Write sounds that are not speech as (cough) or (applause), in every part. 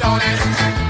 Beefy,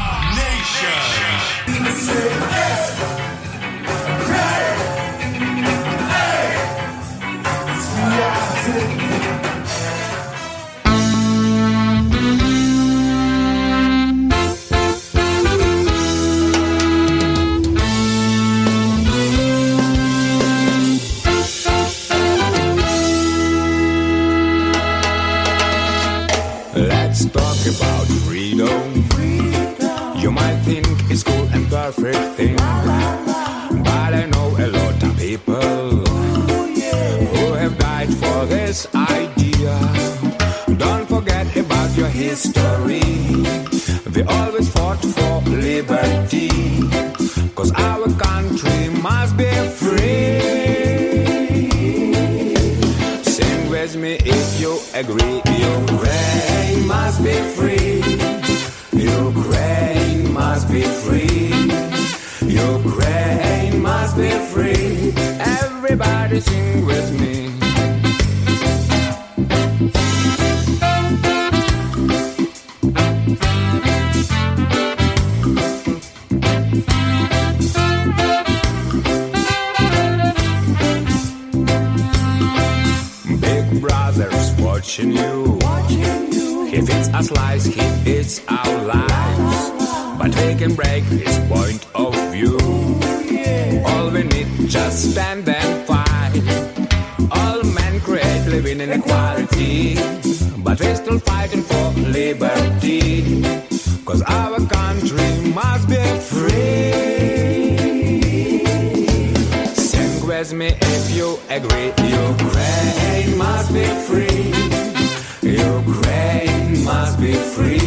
Let's perfect thing, but I know a lot of people who have died for this idea. Don't forget about your history. We always fought for liberty, cause our country must be free. Sing with me if you agree. Ukraine must be free. Free. Everybody sing with me. Big brother's watching you. He feeds us lies, he eats our lives. But we can break his point of just stand and fight. All men create living inequality. But we're still fighting for liberty. Cause our country must be free. Sing with me if you agree. Ukraine must be free. Ukraine must be free.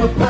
were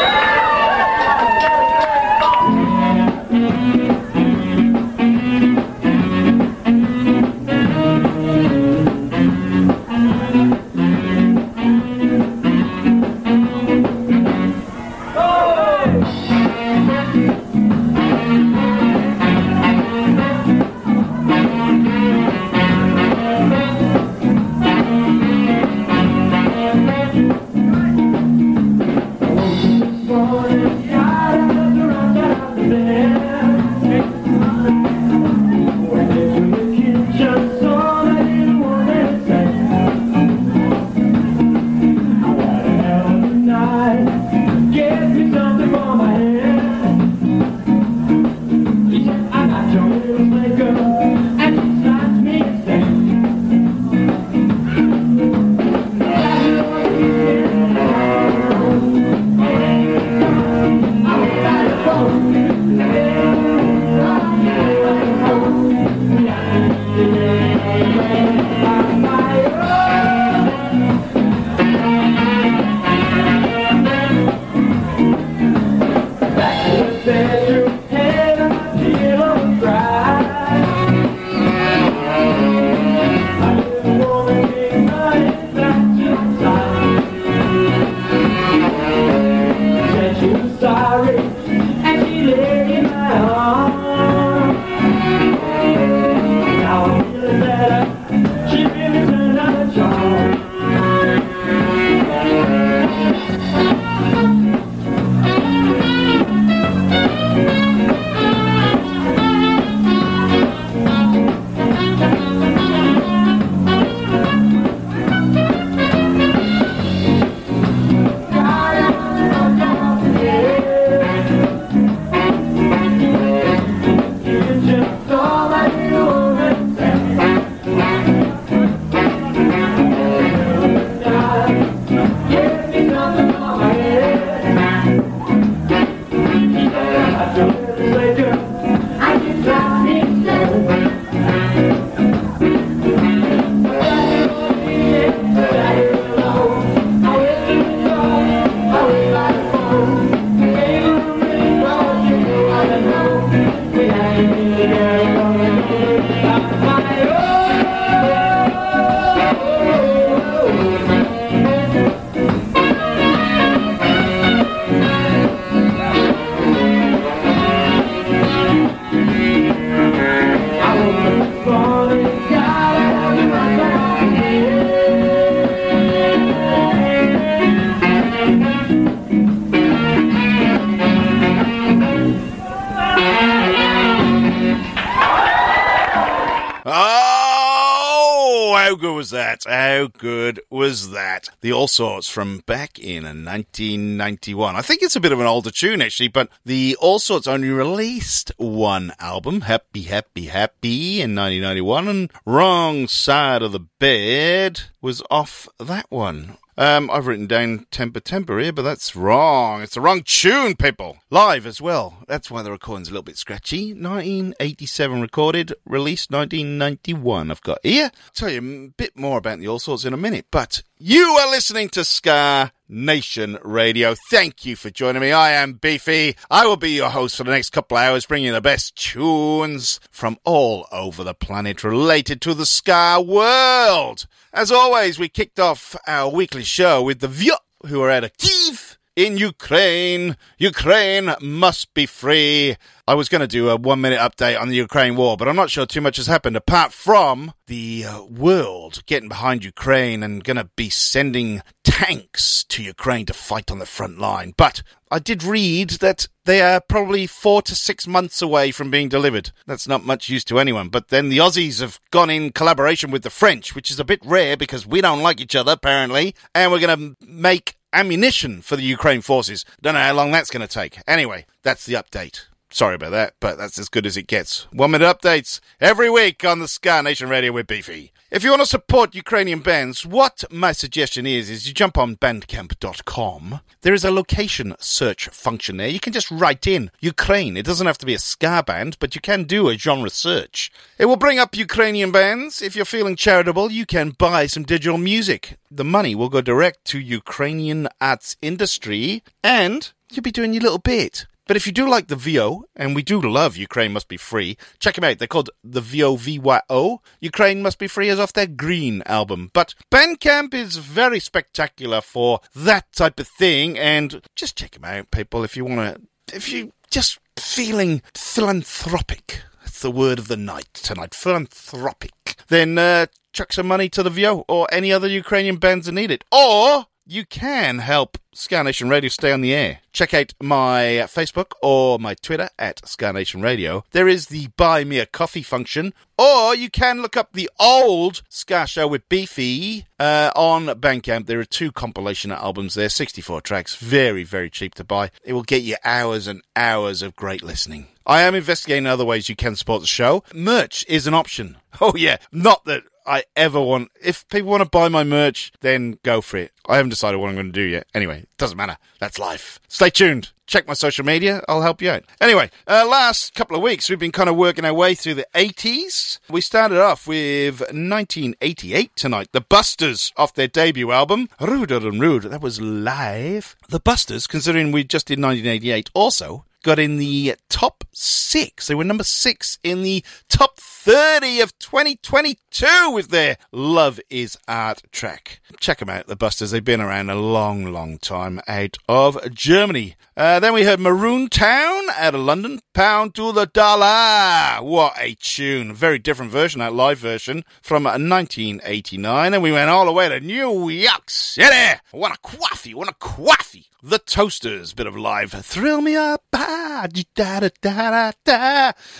The Allsorts from back in 1991. I think it's a bit of an older tune actually, but the Allsorts only released one album, Happy, Happy, Happy, in 1991, and Wrong Side of the Bed was off that one. Um, I've written down Temper Temper here, but that's wrong. It's the wrong tune, people. Live as well. That's why the recording's a little bit scratchy. 1987 recorded, released 1991. I've got here. I'll tell you a bit more about the Allsorts in a minute, but you are listening to Ska Nation Radio. Thank you for joining me. I am Beefy. I will be your host for the next couple of hours, bringing you the best tunes from all over the planet related to the Ska world. As always, we kicked off our weekly show with the Vyo, who are out of Kiev in Ukraine. Ukraine must be free. I was going to do a one minute update on the Ukraine war, but I'm not sure too much has happened apart from the uh, world getting behind Ukraine and going to be sending tanks to Ukraine to fight on the front line. But I did read that they are probably four to six months away from being delivered. That's not much use to anyone. But then the Aussies have gone in collaboration with the French, which is a bit rare because we don't like each other, apparently. And we're going to make ammunition for the Ukraine forces. Don't know how long that's going to take. Anyway, that's the update. Sorry about that, but that's as good as it gets. One minute updates every week on the Ska Nation Radio with Beefy. If you want to support Ukrainian bands, what my suggestion is, is you jump on bandcamp.com. There is a location search function there. You can just write in Ukraine. It doesn't have to be a ska band, but you can do a genre search. It will bring up Ukrainian bands. If you're feeling charitable, you can buy some digital music. The money will go direct to Ukrainian arts industry, and you'll be doing your little bit. But if you do like the Vyo, and we do love Ukraine Must Be Free, check them out. They're called the VOVYO. Ukraine Must Be Free is off their Green album. But Bandcamp is very spectacular for that type of thing, and just check them out, people, if you want to, if you just feeling philanthropic. That's the word of the night tonight. Philanthropic. Then uh, chuck some money to the Vyo or any other Ukrainian bands that need it. Or you can help Ska Nation Radio stay on the air. Check out my Facebook or my Twitter at Ska Nation Radio. There is the Buy Me a Coffee function, or you can look up the old Ska Show with Beefy uh, on Bandcamp. There are two compilation albums there, 64 tracks, very, very cheap to buy. It will get you hours and hours of great listening. I am investigating other ways you can support the show. Merch is an option. (laughs) Oh, yeah. Not that I ever want. If people want to buy my merch, then go for it. I haven't decided what I'm going to do yet. Anyway, it doesn't matter. That's life. Stay tuned. Check my social media. I'll help you out. Anyway, uh, last couple of weeks, we've been kind of working our way through the 80s. We started off with 1988 tonight. The Busters off their debut album, Ruder and Rude. That was live. The Busters, considering we just did 1988, also got in the top six. They were number six in the top 30 of 2022 with their Love is Art track. Check them out, the Busters. They've been around a long, long time out of Germany. Uh, then we heard Maroon Town out of London. Pound to the dollar. What a tune. Very different version, that live version from 1989. And we went all the way to New York City. Want a coffee? Want a coffee? The Toasters, bit of live. Thrill me up.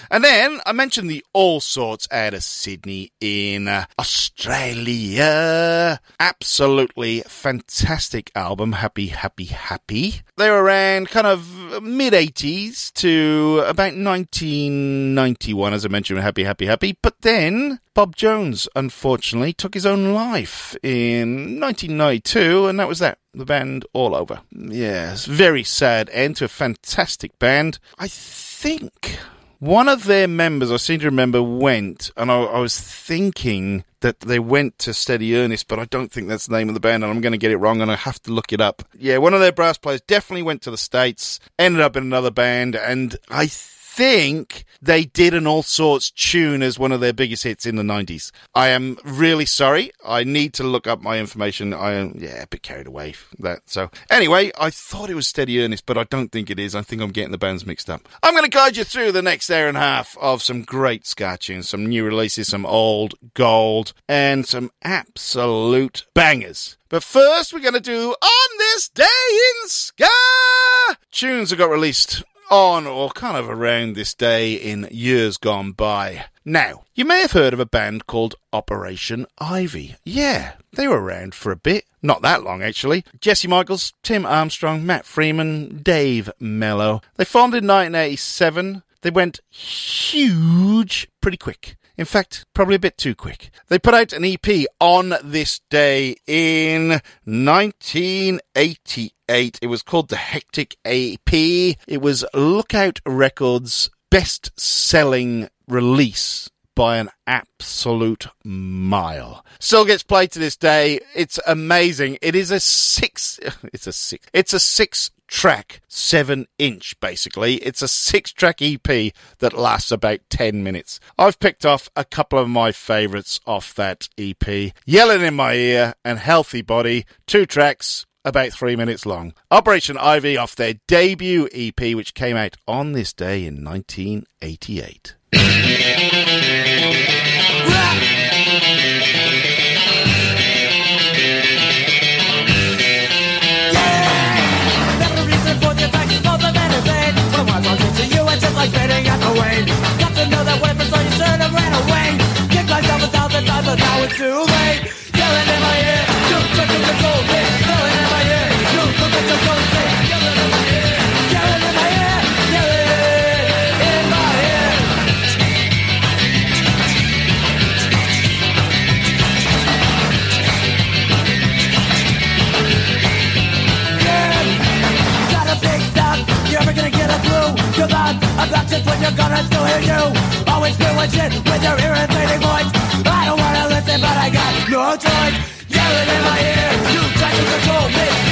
And then I mentioned the Allsorts out of Sydney in Australia. Absolutely fantastic album. Happy, happy, happy. They were around kind of mid 80s to about 1991, as I mentioned, Happy, Happy, Happy. But then Bob Jones, unfortunately, took his own life in 1992, and that was that. The band all over. Yes, very sad end to a fantastic band. I think one of their members, I seem to remember, went, and I, I, was thinking that they went to Steady Earnest, but I don't think that's the name of the band, and I'm going to get it wrong, and I have to look it up. Yeah, one of their brass players definitely went to the States, ended up in another band, and I think they did an Allsorts tune as one of their biggest hits in the 90s. I am really sorry. I need to look up my information. I am, yeah, a bit carried away that. So anyway, I thought it was Steady Earnest, but I don't think it is. I think I'm getting the bands mixed up. I'm going to guide you through the next hour and a half of some great ska tunes, some new releases, some old gold, and some absolute bangers. But first, we're going to do On This Day in Ska! Tunes that got released on or kind of around this day in years gone by. Now, you may have heard of a band called Operation Ivy. Yeah, they were around for a bit. Not that long, actually. Jesse Michaels, Tim Armstrong, Matt Freeman, Dave Mello. They formed in 1987. They went huge pretty quick. In fact, probably a bit too quick. They put out an EP on this day in 1988. It was called the Hectic EP. It was Lookout Records' best selling release by an absolute mile. Still gets played to this day. It's amazing. It is a six, (laughs) it's a six, it's a six track, seven inch basically. It's a six track EP that lasts about 10 minutes. I've picked off a couple of my favourites off that EP. Yelling in My Ear and Healthy Body, two tracks, about three minutes long. Operation Ivy off their debut EP, which came out on this day in 1988. Like spitting at the wind. Got to know that weapon, so you should have ran away. Kicked myself a thousand times, but now it's too late. Obnoxious when you're gonna do it, you. Always doing shit with your irritating voice. I don't wanna listen, but I got no choice. Yelling in my ear, you try to control me.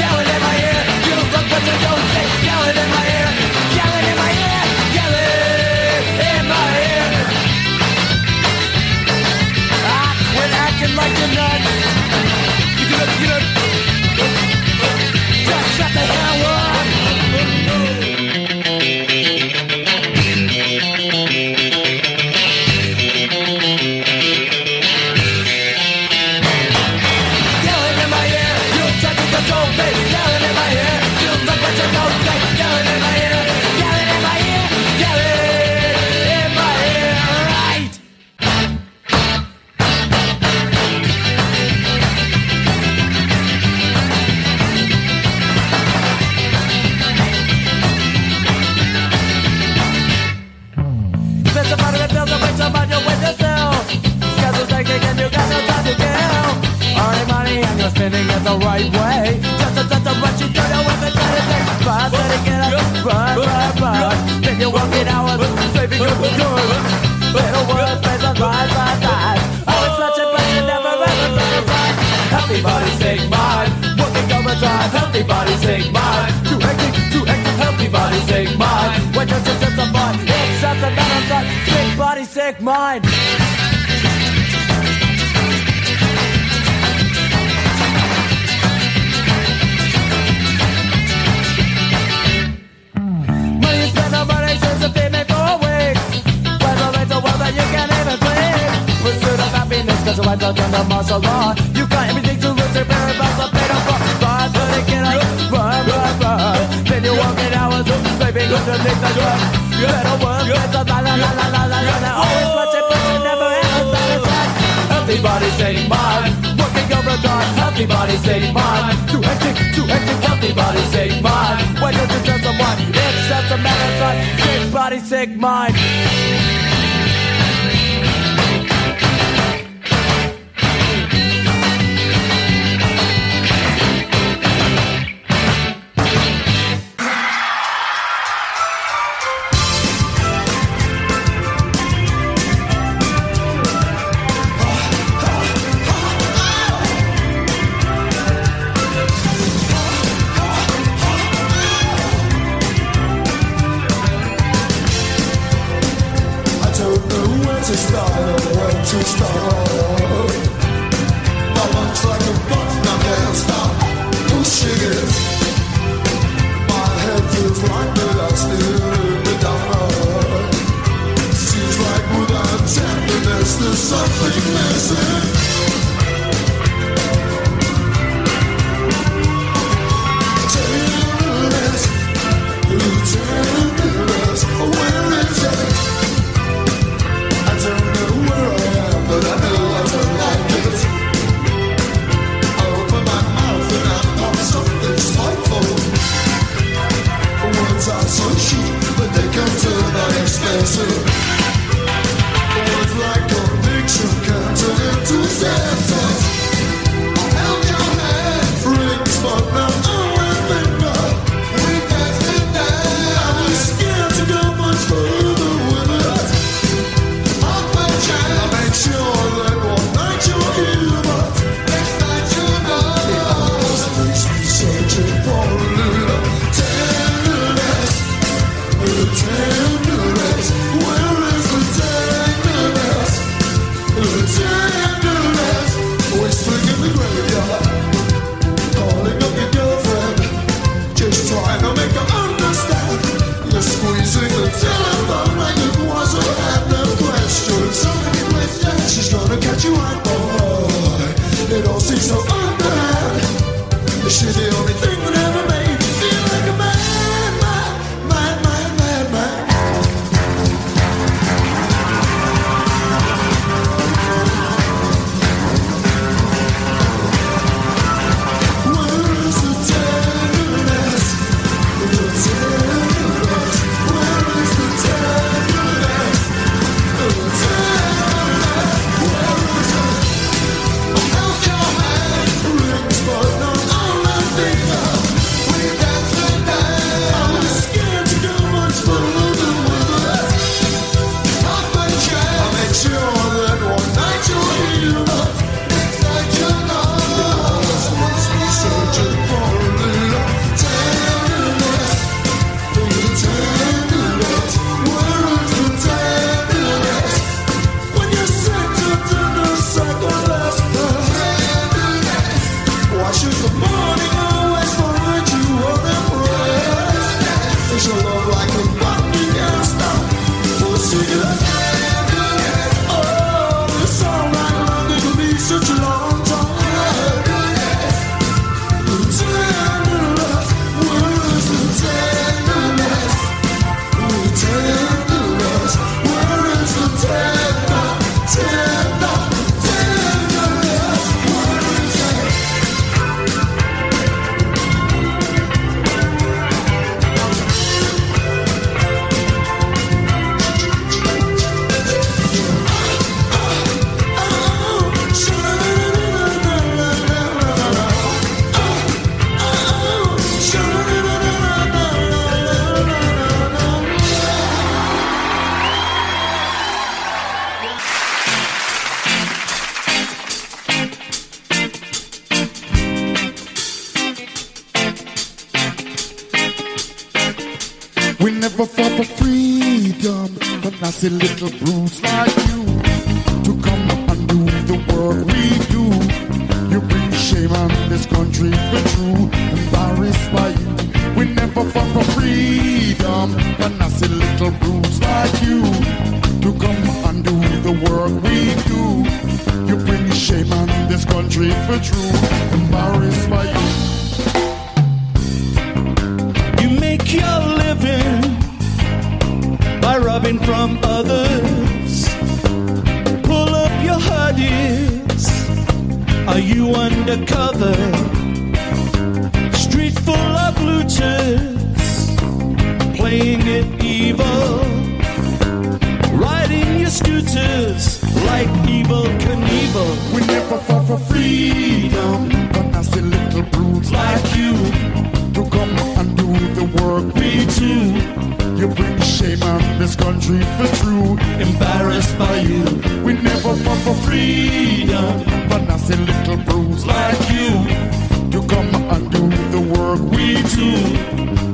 Work we do.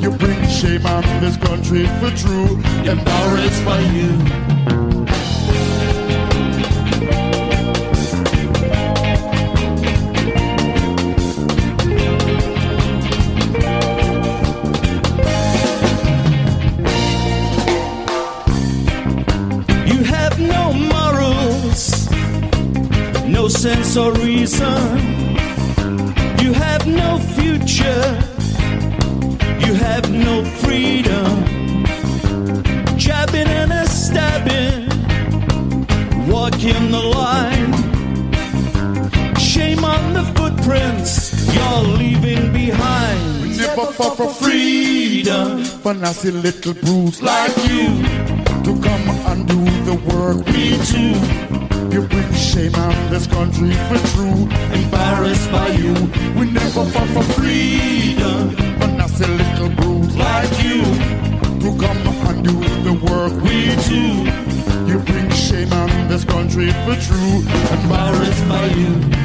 You bring shame on this country for true, embarrassed by you. You have no morals, no sense or reason. You have no future, you have no freedom. Jabbing and a stabbing, walking the line. Shame on the footprints you're leaving behind. We never fought for freedom, but nasty little brutes like you to come and do the work we do. You bring shame on this country for true, embarrassed by you. We never fought for freedom, nasty little brutes like you to come and do the work we do. You bring shame on this country for true, embarrassed by you.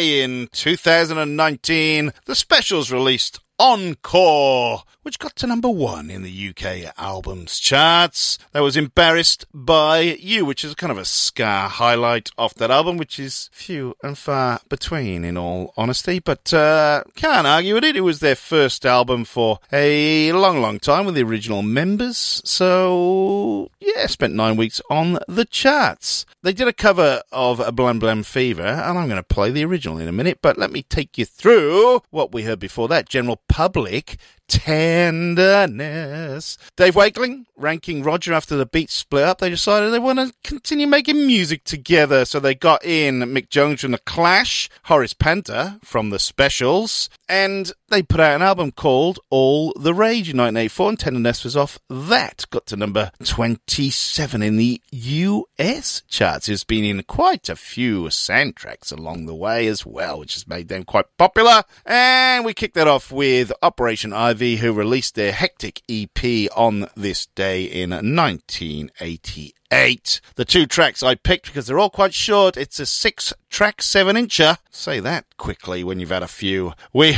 In 2019, the specials released Encore, which got to number one in the UK albums charts. That was Embarrassed by You, which is kind of a ska highlight off that album, which is few and far between, in all honesty. But uh, can't argue with it. It was their first album for a long, long time with the original members. So, yeah, spent nine weeks on the charts. They did a cover of a Blam Blam Fever, and I'm going to play the original in a minute, but let me take you through what we heard before that. General Public tenderness. Dave Wakeling ranking Roger after the Beats split up. They decided they want to continue making music together, so they got in Mick Jones from The Clash, Horace Panter from The Specials, and they put out an album called All the Rage in 1984, and Tenderness was off that. Got to number 27 in the US charts. It's been in quite a few soundtracks along the way as well, which has made them quite popular. And we kicked that off with Operation Ivy, who released their Hectic EP on this day in 1988. The two tracks I picked because they're all quite short. It's a six track seven incher. Say that quickly when you've had a few. We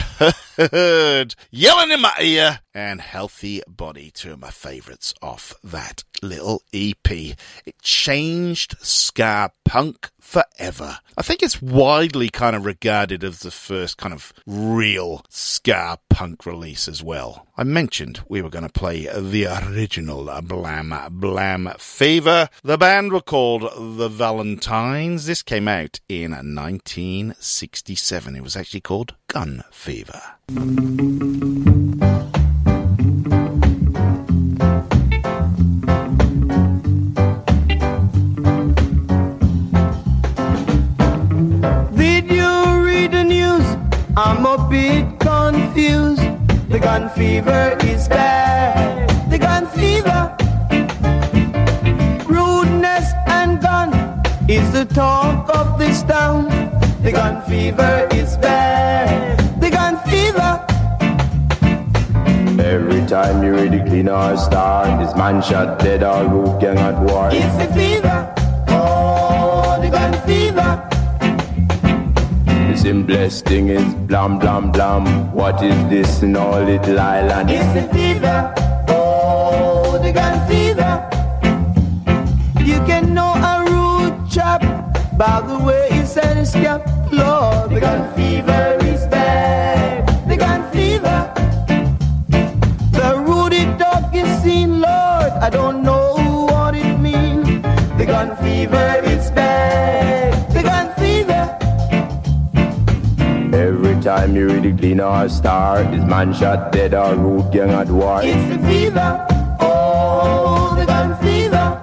heard Yelling in My Ear and Healthy Body, two of my favourites off that little EP. It changed ska punk forever. I think it's widely kind of regarded as the first kind of real ska punk release as well. I mentioned we were going to play the original Blam Blam Fever. The band were called The Valentines. This came out in 1967. It was actually called Gun Fever. Blam blam blam. What is this in all little island? It's the fever. This man shot dead or root gang at war. It's the fever. Oh, the gun fever.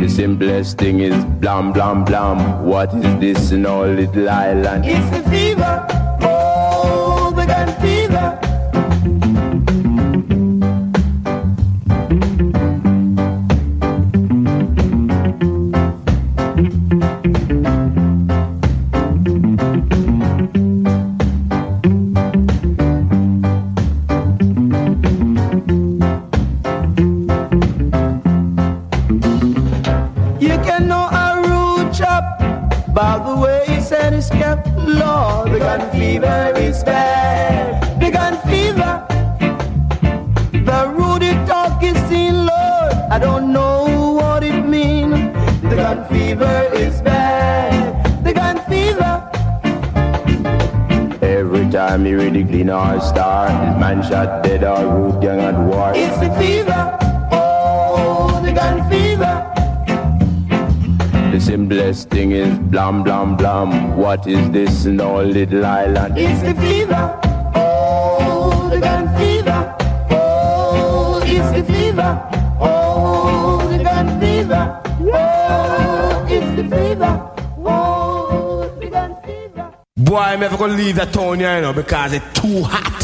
The simplest thing is blam blam blam. What is this in all little island? It's the fever. What is this in all little island? It's the fever. Oh, the gun fever. Oh, it's the fever. Oh, the gun fever. Oh, it's the fever. Oh, the gun fever. Boy, I'm never gonna leave that town you know, because it's too hot.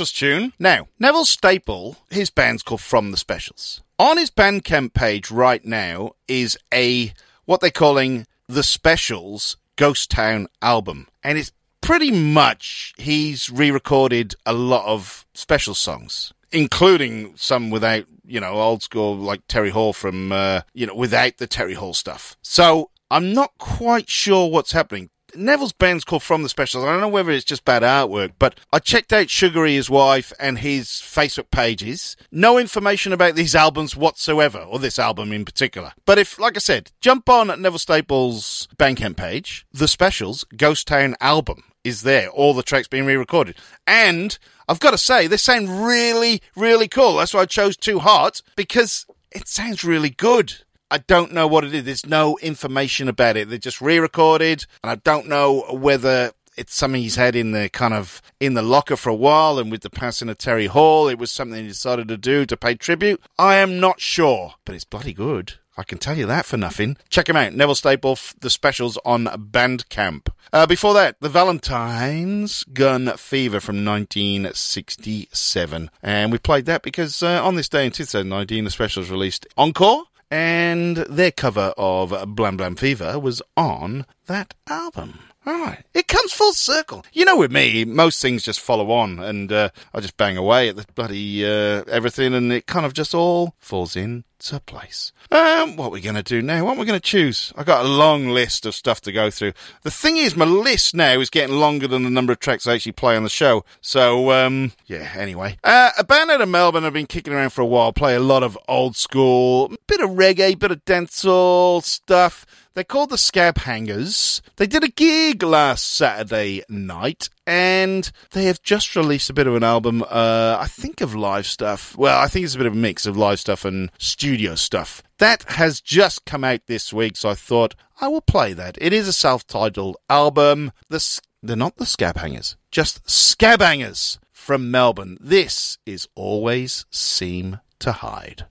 Specials tune. Now, Neville Staple, his band's called From the Specials. On his Bandcamp page right now is a, what they're calling the Specials Ghost Town album. And it's pretty much, he's re-recorded a lot of special songs, including some without, you know, old school like Terry Hall from, uh, you know, without the Terry Hall stuff. So I'm not quite sure what's happening. Neville's band's called From the Specials. I don't know whether it's just bad artwork, but I checked out Sugary, his wife, and his Facebook pages. No information about these albums whatsoever, or this album in particular. But if, like I said, jump on Neville Staples' Bandcamp page, the Specials Ghost Town album is there. All the tracks being re-recorded. And I've got to say, they sound really, really cool. That's why I chose Too Hot, because it sounds really good. I don't know what it is. There's no information about it. They're just re-recorded, and I don't know whether it's something he's had in the kind of in the locker for a while. And with the passing of Terry Hall, it was something he decided to do to pay tribute. I am not sure, but it's bloody good. I can tell you that for nothing. Check him out, Neville Staple, the specials on Bandcamp. Uh, before that, The Valentine's Gun Fever from 1967. And we played that because uh, on this day in 2019, the specials released Encore, and their cover of Blam Blam Fever was on that album. Alright. It comes full circle. You know, with me, most things just follow on, and uh, I just bang away at the bloody uh, everything, and it kind of just all falls into place. Um, what are we going to do now? What are we going to choose? I've got a long list of stuff to go through. The thing is, my list now is getting longer than the number of tracks I actually play on the show. So, um, yeah, anyway. Uh, a band out of Melbourne have been kicking around for a while, play a lot of old school, bit of reggae, bit of dancehall stuff. They're called the Skabhangers. They did a gig last Saturday night, and they have just released a bit of an album, uh, I think of live stuff. Well, I think it's a bit of a mix of live stuff and studio stuff. That has just come out this week, so I thought I will play that. It is a self-titled album. The, they're not the Skabhangers, just Skabhangers from Melbourne. This is Always Seem to Hide.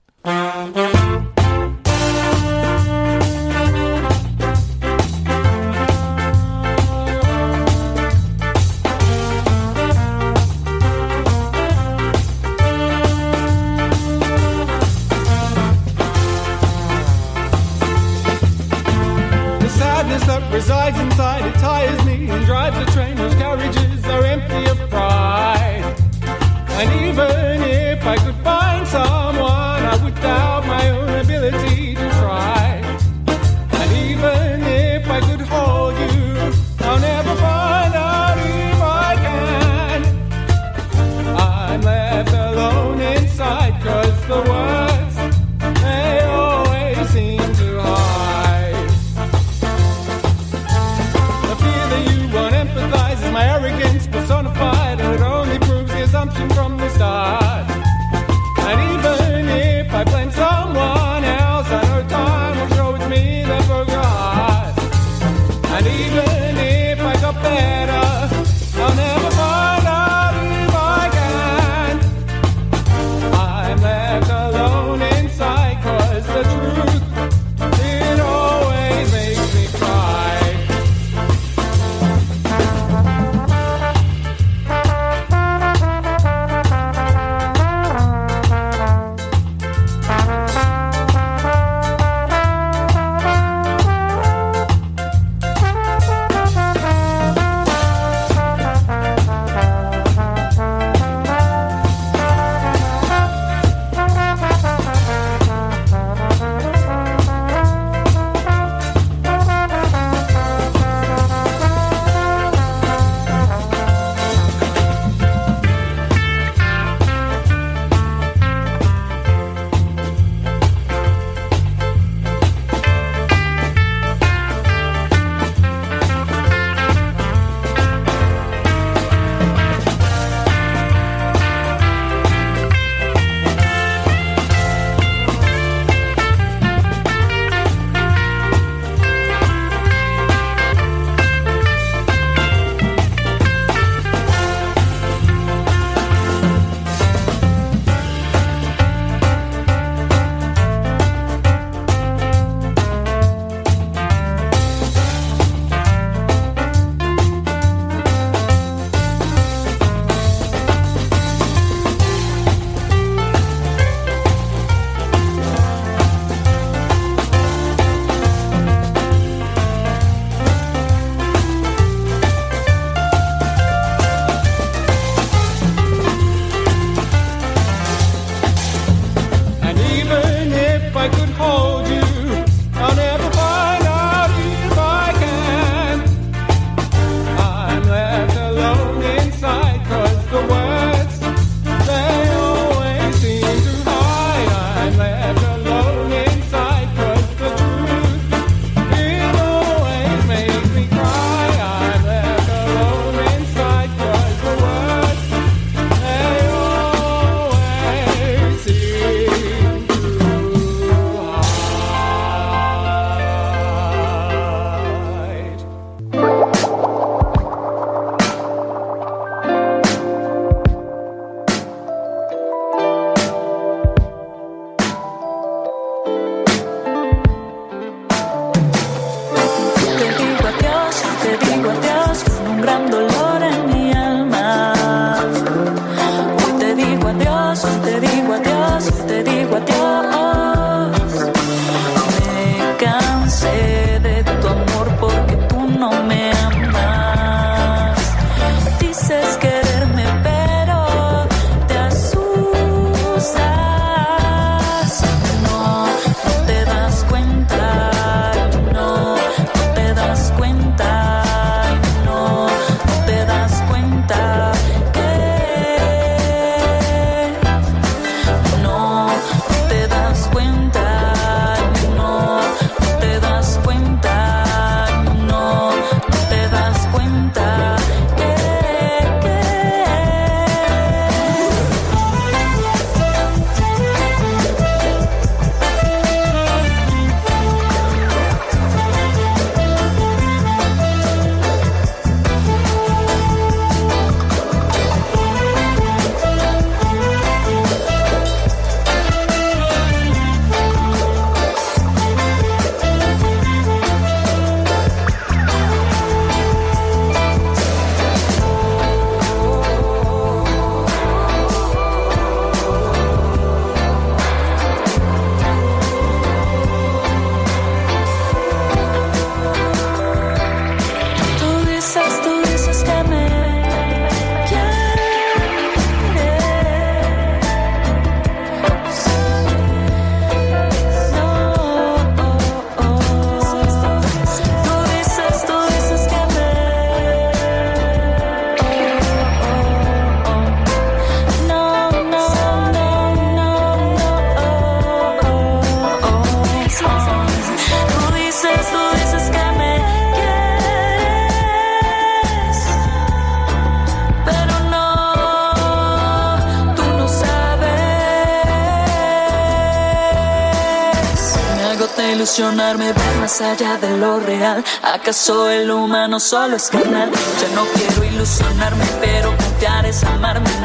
Ilusionarme, ver más allá de lo real. ¿Acaso el humano solo es carnal? Ya no quiero ilusionarme, pero confiar es amarme.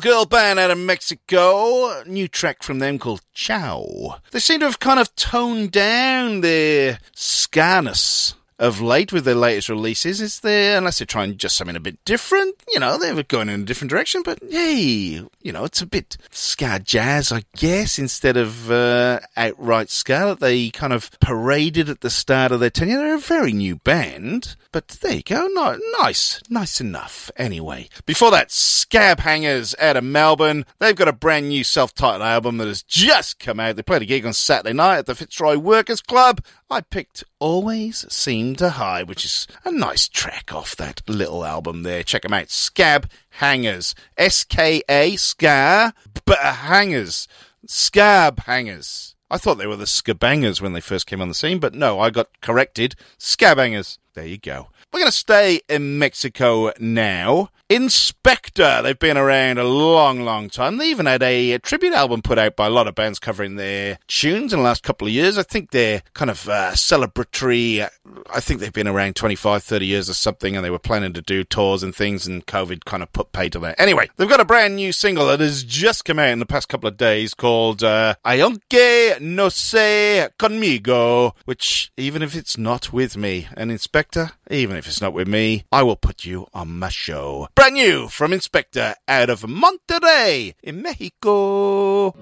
Girl band out of Mexico. New track from them called Ciao. They seem to have kind of toned down their scarness of late with their latest releases. Is there, unless they're trying just something a bit different, you know, they're going in a different direction, but hey, you know, it's a bit ska jazz, I guess, instead of uh, outright ska that they kind of paraded at the start of their tenure. They're a very new band, but there you go. No, nice, nice enough. Anyway, before that, Skabhangers out of Melbourne. They've got a brand new self-titled album that has just come out. They played a gig on Saturday night at the Fitzroy Workers Club. I picked Always Seem to Hide, which is a nice track off that little album there. Check them out. Scab Hangers. S-K-A, Ska, B- Hangers. Skabhangers. I thought they were the Scabangers when they first came on the scene, but no, I got corrected. Scabangers. There you go. We're going to stay in Mexico now. Inspector, they've been around a long, long time. They even had a, tribute album put out by a lot of bands covering their tunes in the last couple of years. I think they're kind of uh, celebratory. I think they've been around 25, 30 years or something, and they were planning to do tours and things, and COVID kind of put pay to that. Anyway, they've got a brand new single that has just come out in the past couple of days called uh, Aunque no sea conmigo, which, even if it's not with me, and Inspector, even if it's not with me, I will put you on my show. Brand new from Inspector out of Monterrey in Mexico.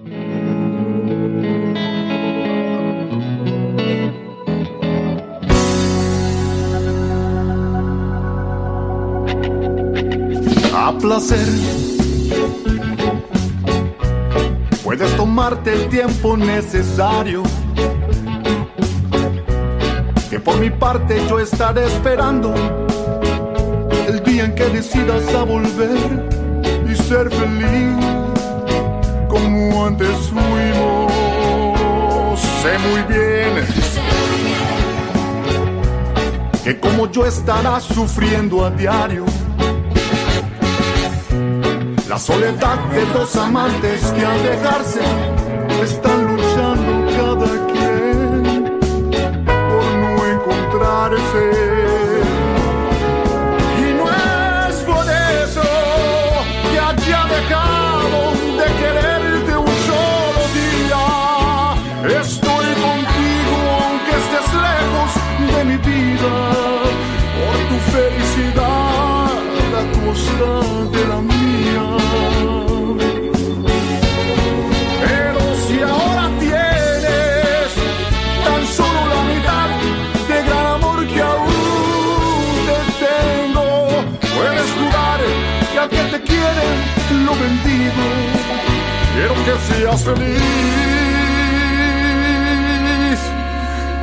A placer. Puedes tomarte el tiempo necesario. Que por mi parte yo estaré esperando que decidas a volver y ser feliz como antes fuimos. Sé muy bien que como yo estarás sufriendo a diario la soledad de dos amantes que al dejarse están luchando cada quien por no encontrarse. De la mía. Pero si ahora tienes tan solo la mitad de gran amor que aún te tengo, puedes jugar que que te quiere lo bendigo. Quiero que seas feliz,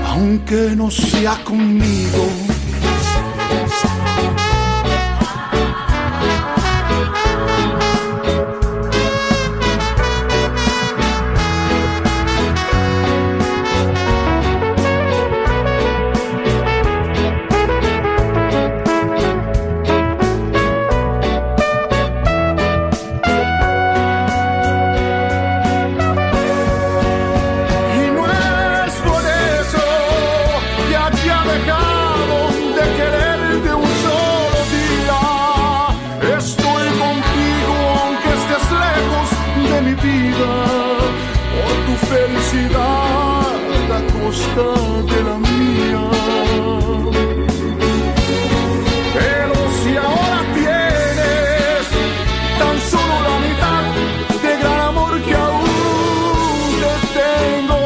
aunque no sea conmigo. Felicidad a costa de la mía. Pero si ahora tienes tan solo la mitad de gran amor que aún te tengo,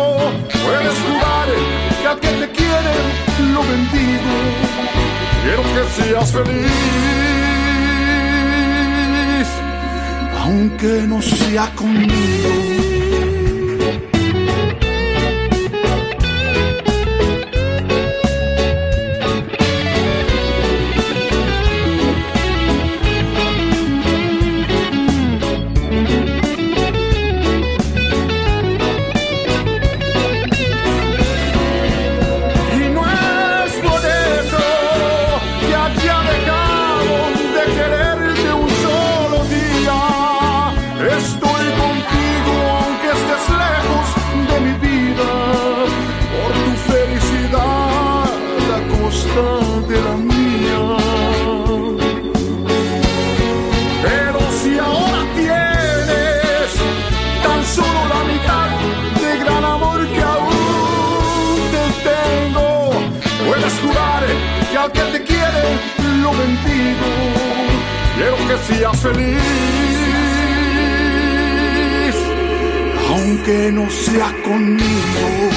puedes jugar que al que te quiere lo bendigo. Quiero que seas feliz, aunque no sea conmigo. Quiero que seas feliz, aunque no sea conmigo.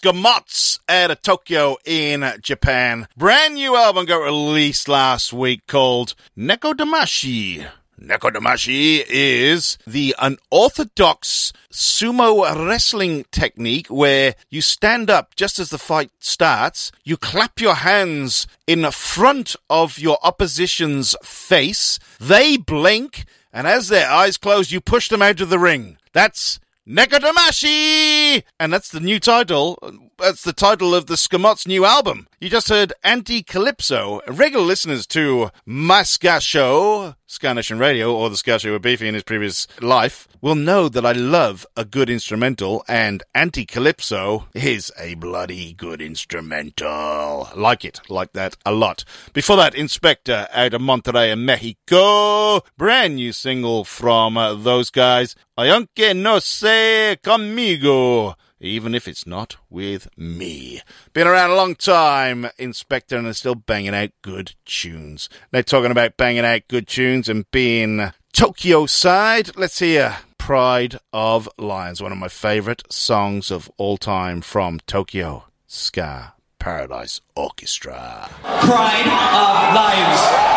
Skamotts out of Tokyo in Japan. Brand new album got released last week called Nekodamashi. Nekodamashi is the unorthodox sumo wrestling technique where you stand up just as the fight starts, you clap your hands in front of your opposition's face, they blink, and as their eyes close, you push them out of the ring. That's Nekodamashi! And that's the new title. That's the title of the Skamotts' new album. You just heard Anti Calypso. Regular listeners to my Ska Show, Ska Nation Radio, or the Ska Show with Beefy in his previous life, will know that I love a good instrumental, and Anti Calypso is a bloody good instrumental. Like it, like that a lot. Before that, Inspector out of Monterrey, Mexico. Brand new single from uh, those guys. Aunque no sea conmigo even if it's not with me. Been around a long time, Inspector, and is still banging out good tunes. Now, talking about banging out good tunes and being Tokyo side, let's hear Pride of Lions, one of my favourite songs of all time from Tokyo Ska Paradise Orchestra. Pride of Lions.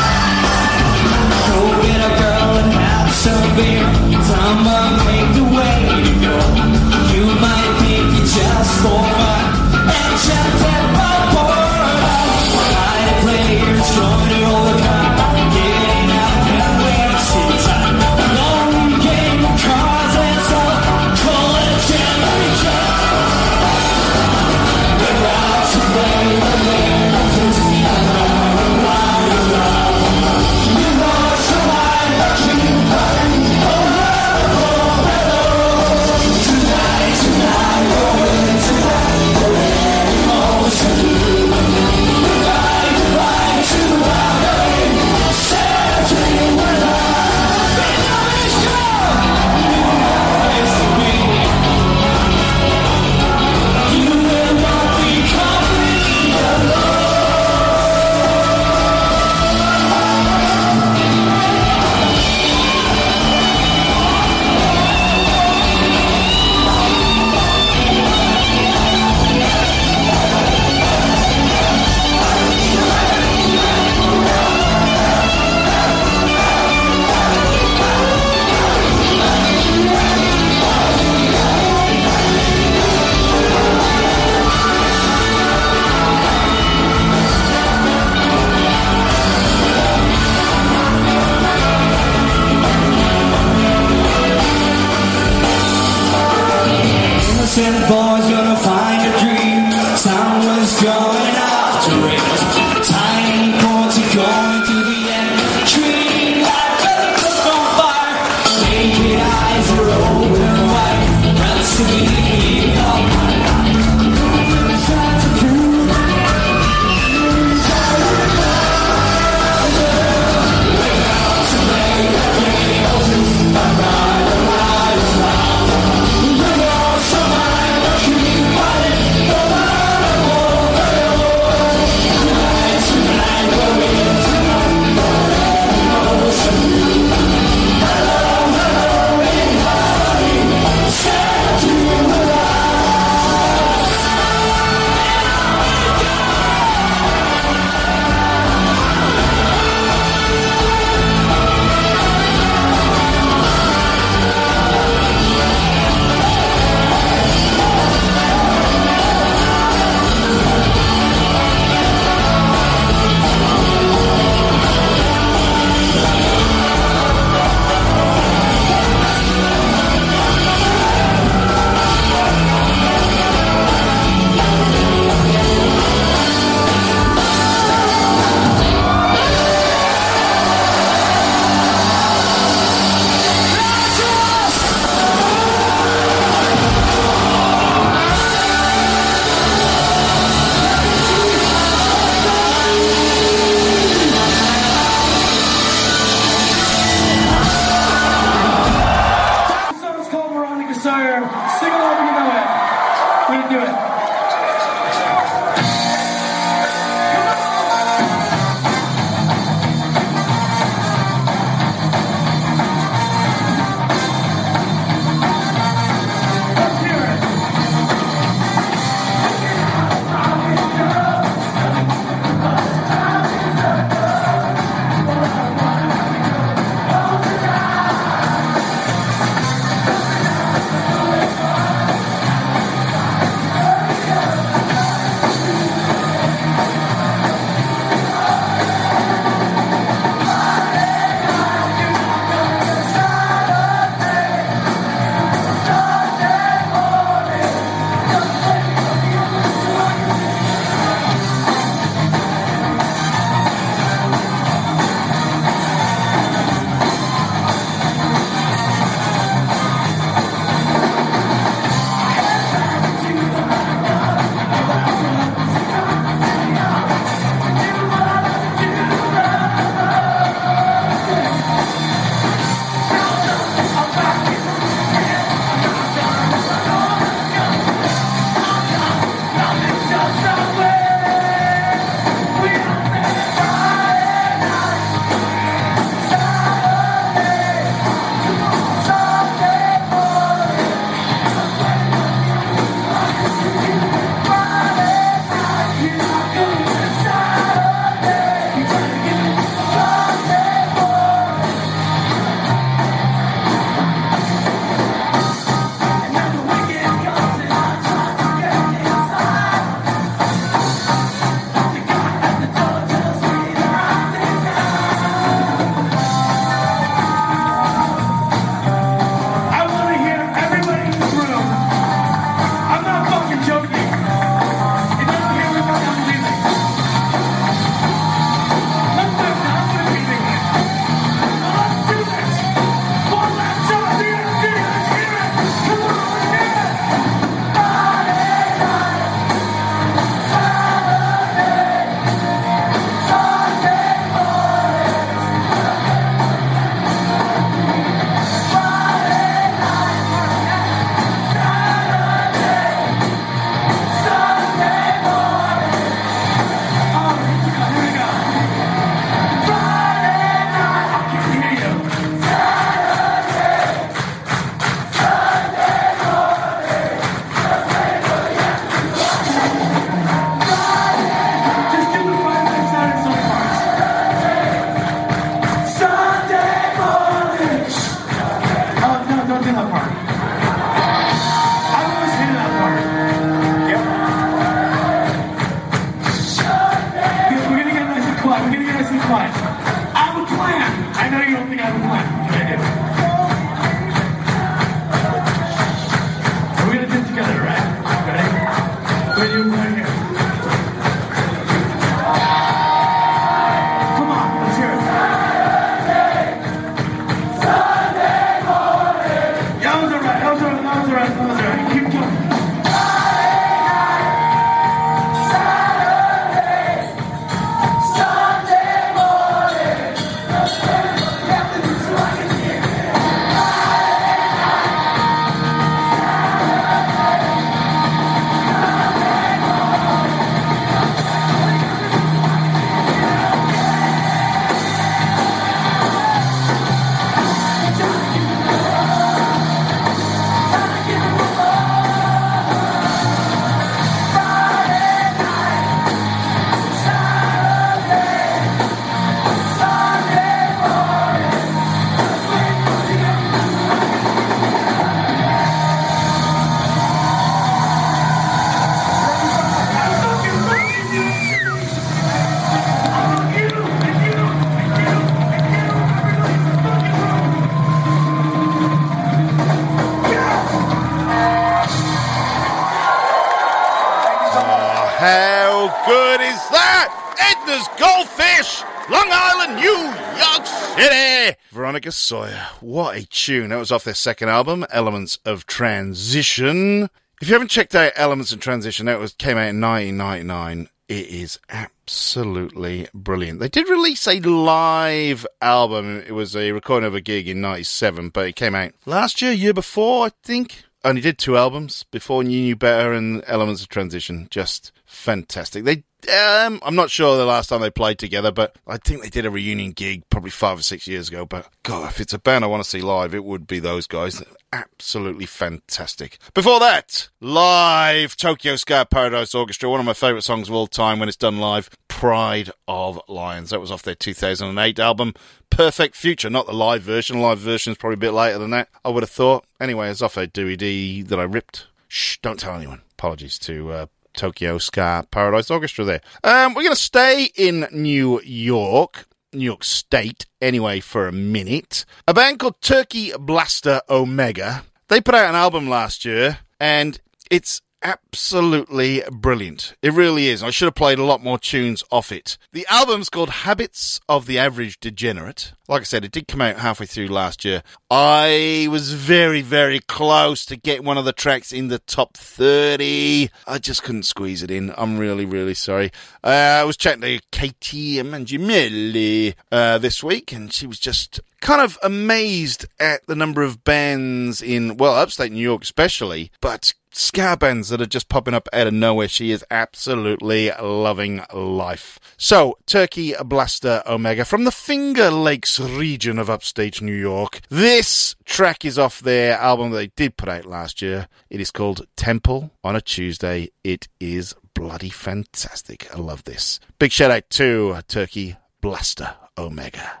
Sawyer, what a tune. That was off their second album, Elements of Transition. If you haven't checked out Elements of Transition, that was came out in 1999. It is absolutely brilliant. They did release a live album. It was a recording of a gig in 97, but it came out last year, year before, I think. only did two albums before You Knew Better and Elements of Transition. Just fantastic. They, um, I'm not sure the last time they played together, but I think they did a reunion gig probably five or six years ago. But God, if it's a band I want to see live, it would be those guys. Absolutely fantastic. Before that, live Tokyo Ska Paradise Orchestra, one of my favourite songs of all time when it's done live, Pride of Lions. That was off their 2008 album, Perfect Future, not the live version. The Live version is probably a bit later than that, I would have thought. Anyway, it's off a DVD that I ripped. Shh, don't tell anyone. Apologies to uh, Tokyo Ska Paradise Orchestra there. Um, we're going to stay in New York. New York State, anyway, for a minute. A band called Turkey Blaster Omega. They put out an album last year, and it's absolutely brilliant. It really is. I should have played a lot more tunes off it. The album's called Habits of the Average Degenerate. Like I said, it did come out halfway through last year. I was very, very close to getting one of the tracks in the top 30. I just couldn't squeeze it in. I'm really, really sorry. Uh, I was chatting to Katie Mangiamelli uh, this week, and she was just kind of amazed at the number of bands in, well, upstate New York especially, but ska bands that are just popping up out of nowhere. She is absolutely loving life. So, Turkey Blaster Omega from the Finger Lakes region of upstate New York. This track is off their album they did put out last year. It is called Temple on a Tuesday. It is bloody fantastic. I love this. Big shout out to Turkey Blaster Omega.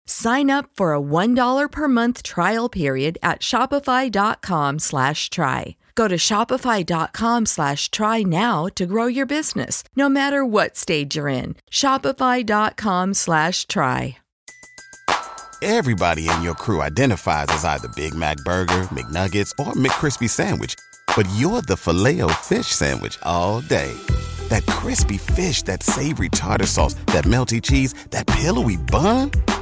Sign up for a $1 per month trial period at shopify.com slash try. Go to shopify.com slash try now to grow your business, no matter what stage you're in. Shopify.com slash try. Everybody in your crew identifies as either Big Mac Burger, McNuggets, or McCrispy Sandwich. But you're the filet fish Sandwich all day. That crispy fish, that savory tartar sauce, that melty cheese, that pillowy bun.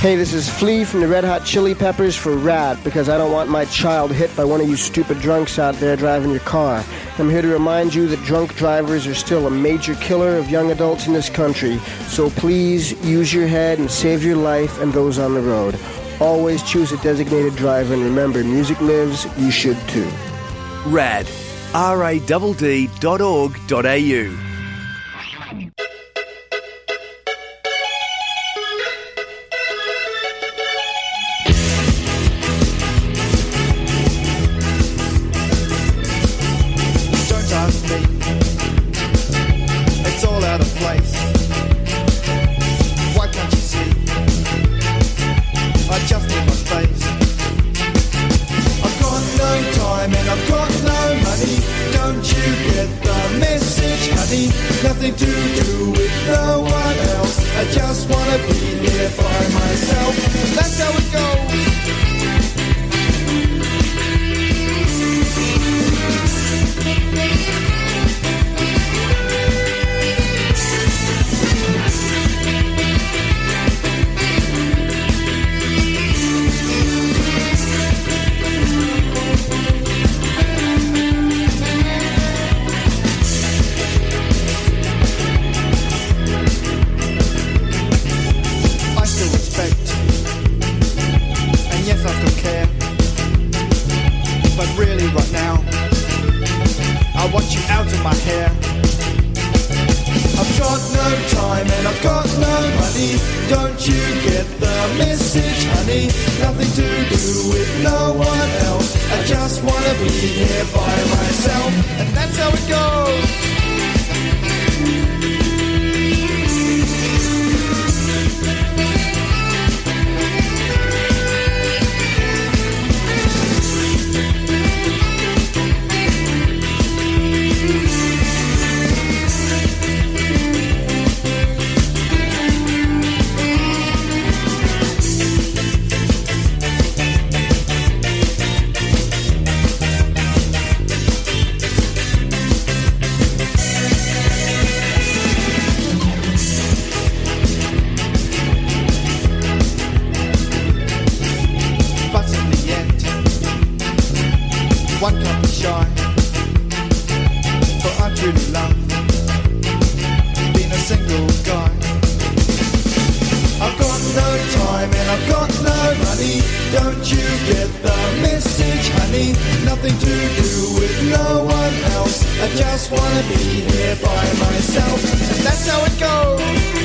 Hey, this is Flea from the Red Hot Chili Peppers for RADD because I don't want my child hit by one of you stupid drunks out there driving your car. I'm here to remind you that drunk drivers are still a major killer of young adults in this country, so please use your head and save your life and those on the road. Always choose a designated driver and remember, music lives, you should too. RADD. R-A-D-D dot org dot au. One can't be shy. For I truly love being a single guy. I've got no time and I've got no money. Don't you get the message, honey? Nothing to do with no one else. I just wanna be here by myself, and that's how it goes.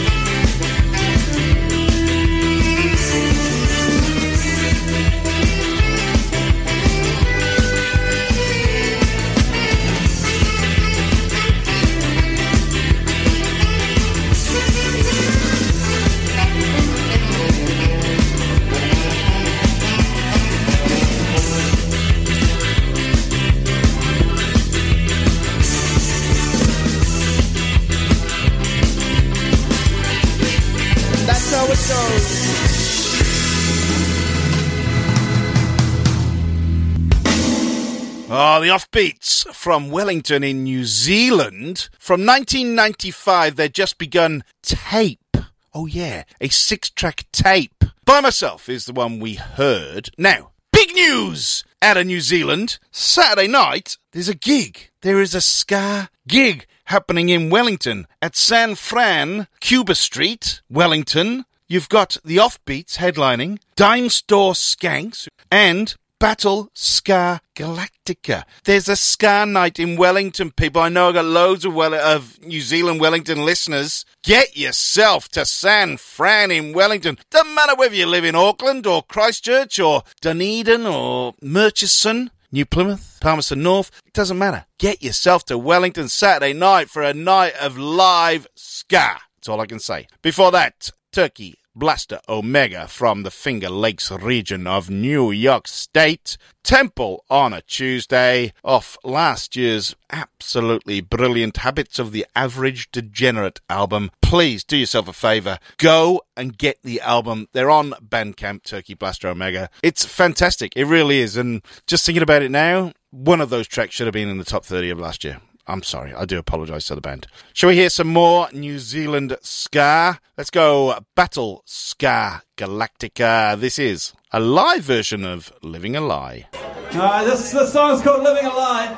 The offbeats from Wellington in New Zealand. From 1995, they'd just begun Tape. Oh, yeah, a six track tape. By Myself is the one we heard. Now, big news out of New Zealand. Saturday night, there's a gig. There is a ska gig happening in Wellington at San Fran, Cuba Street, Wellington. You've got the Offbeats headlining, Dimestore Skanks, and Battleska Galactica. There's a ska night in Wellington, people. I know I got loads of, well- of New Zealand Wellington listeners. Get yourself to San Fran in Wellington. Doesn't matter whether you live in Auckland or Christchurch or Dunedin or Murchison. New Plymouth, Palmerston North, it doesn't matter. Get yourself to Wellington Saturday night for a night of live ska. That's all I can say. Before that, Turkey Blaster Omega from the Finger Lakes region of New York State. Temple on a Tuesday off last year's absolutely brilliant Habits of the Average Degenerate album. Please do yourself a favor. Go and get the album. They're on Bandcamp, Turkey Blaster Omega. It's fantastic. It really is. And just thinking about it now, one of those tracks should have been in the top 30 of last year. I'm sorry. I do apologise to the band. Shall we hear some more New Zealand ska? Let's go Battleska Galactica. This is a live version of Living a Lie. Alright, this, this song's called Living a Lie.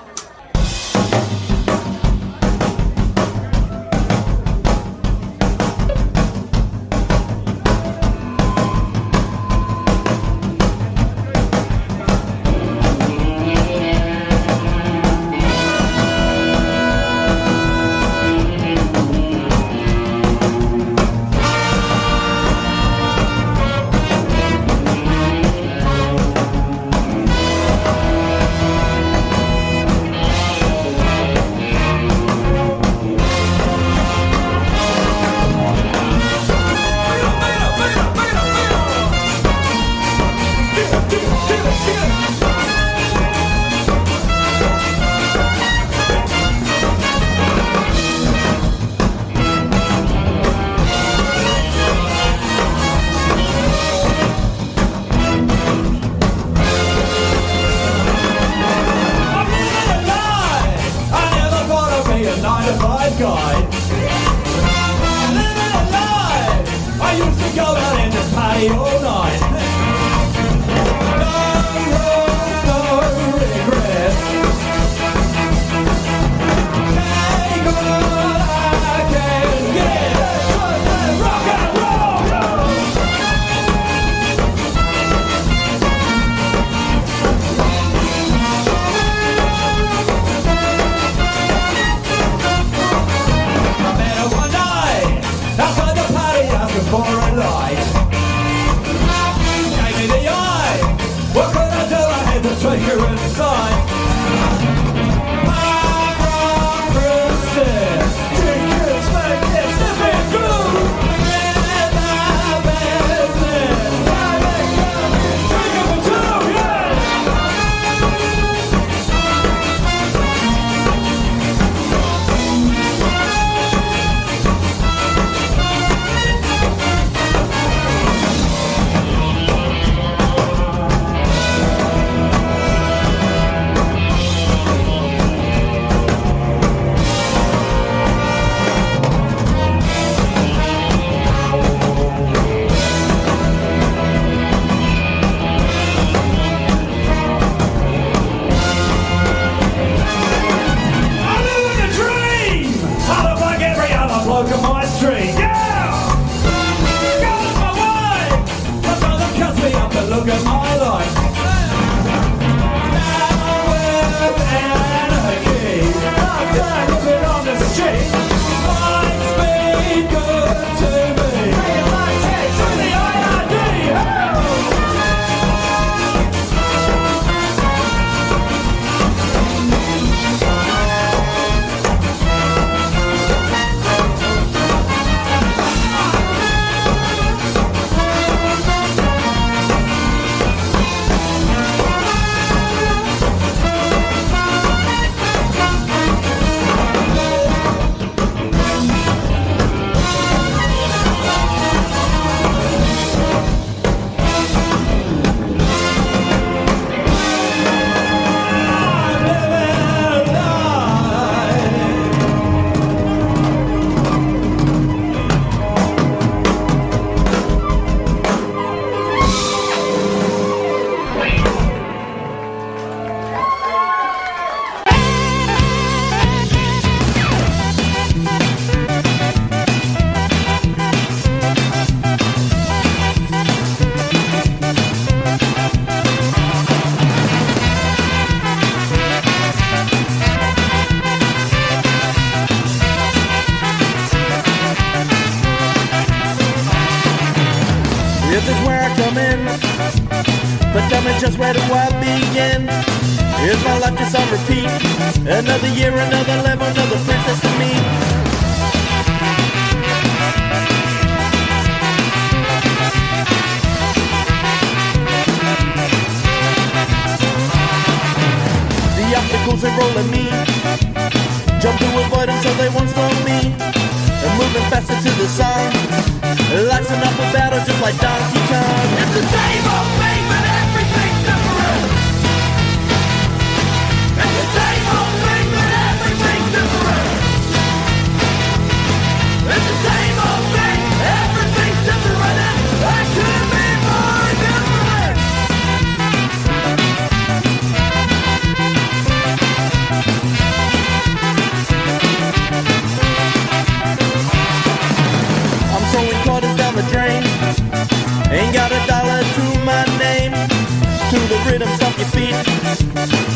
Another year, another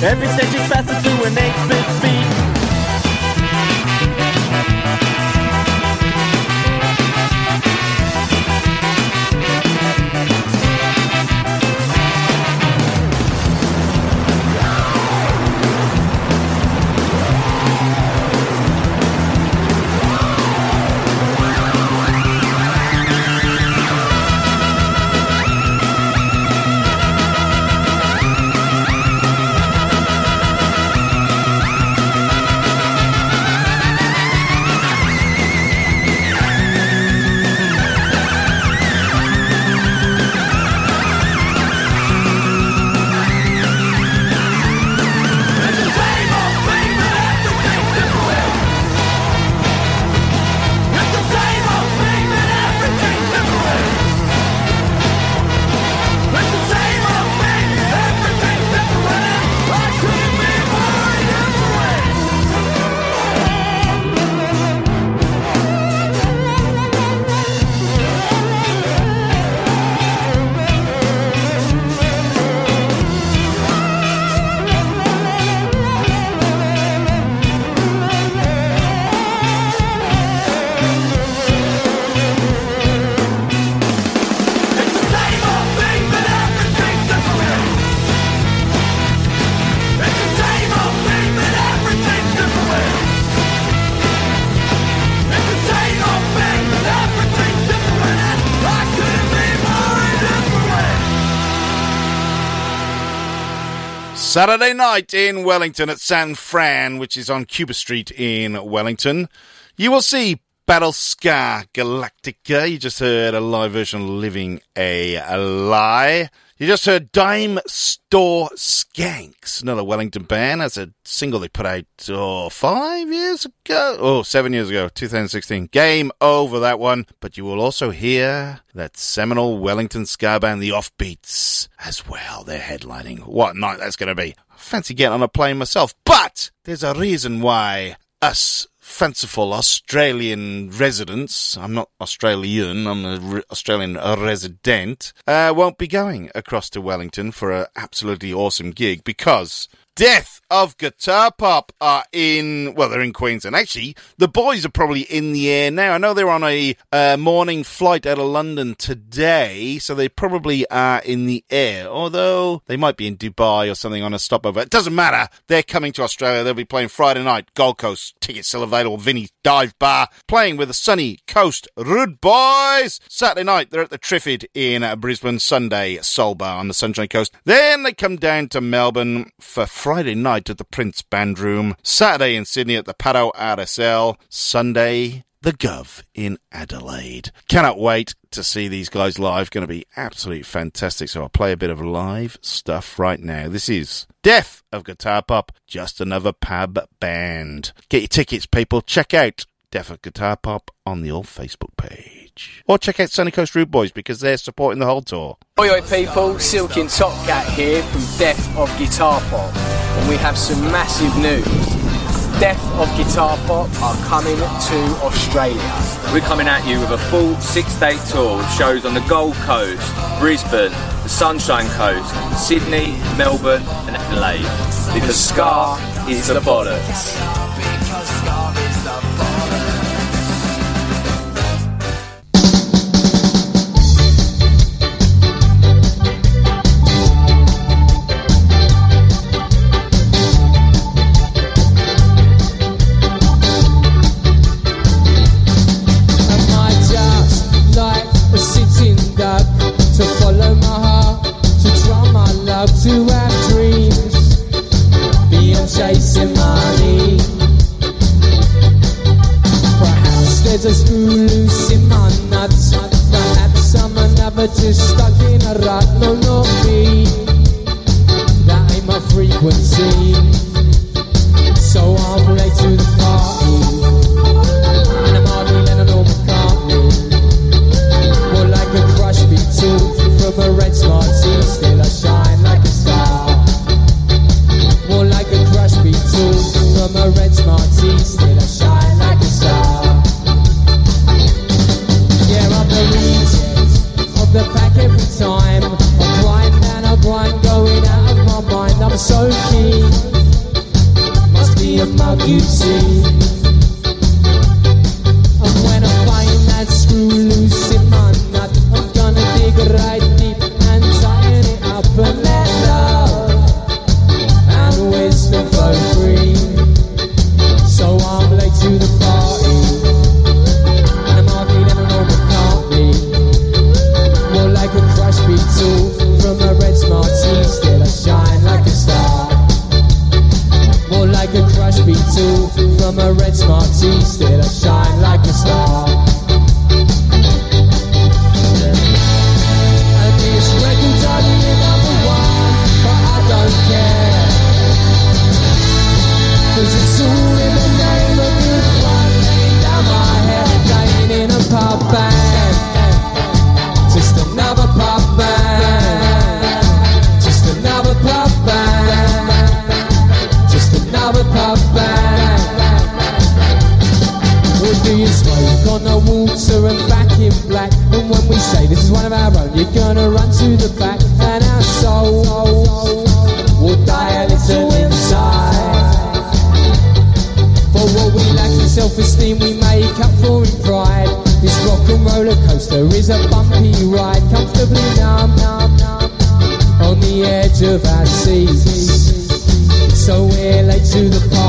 Every stage is faster to an 8-bit Saturday night in Wellington at San Fran, which is on Cuba Street in Wellington. You will see Battleska Galactica. You just heard a live version of Living a Lie. You just heard Dimestore Skanks, another Wellington band. That's a single they put out oh, five years ago. Oh, seven years ago, 2016. Game over that one. But you will also hear that seminal Wellington ska band, The Offbeats, as well. They're headlining. What night that's going to be. Fancy getting on a plane myself. But there's a reason why us fanciful Australian residents, I'm not Australian, I'm an Australian resident, uh, won't be going across to Wellington for an absolutely awesome gig because Death of Guitar Pop are in, well, they're in Queensland. Actually, the boys are probably in the air now. I know they're on a uh, morning flight out of London today, so they probably are in the air. Although they might be in Dubai or something on a stopover. It doesn't matter. They're coming to Australia. They'll be playing Friday night, Gold Coast. Tickets still available. Vinny's Dive Bar. Playing with the Sunny Coast Rude Boys. Saturday night, they're at the Triffid in uh, Brisbane. Sunday, Solbar on the Sunshine Coast. Then they come down to Melbourne for Friday night at the Prince Band Room, Saturday in Sydney at the Pato RSL, Sunday the Gov in Adelaide. Cannot wait to see these guys live. Going to be absolutely fantastic. So I'll play a bit of live stuff right now. This is Death of Guitar Pop, just another pub band. Get your tickets, people. Check out Death of Guitar Pop on the old Facebook page. Or check out Sunny Coast Rude Boys because they're supporting the whole tour. Oi oi people, Silky and Top Cat here from Death of Guitar Pop and we have some massive news. Death of Guitar Pop are coming to Australia. We're coming at you with a full six-day tour with shows on the Gold Coast, Brisbane, the Sunshine Coast, Sydney, Melbourne and Adelaide. Because Ska is the bollocks. and Molly. Perhaps there's a screw loose in my nuts. Perhaps I'm another just stuck in a rut. No, not me. That ain't my frequency. So I'm out, you see. Nazi stare This is one of our own. You're gonna run to the back, and our soul oh, oh, will die a little inside. For what we lack in self-esteem, we make up for in pride. This rock and roller coaster is a bumpy ride, comfortably numb, numb, numb on the edge of our seats. So we're late to the party.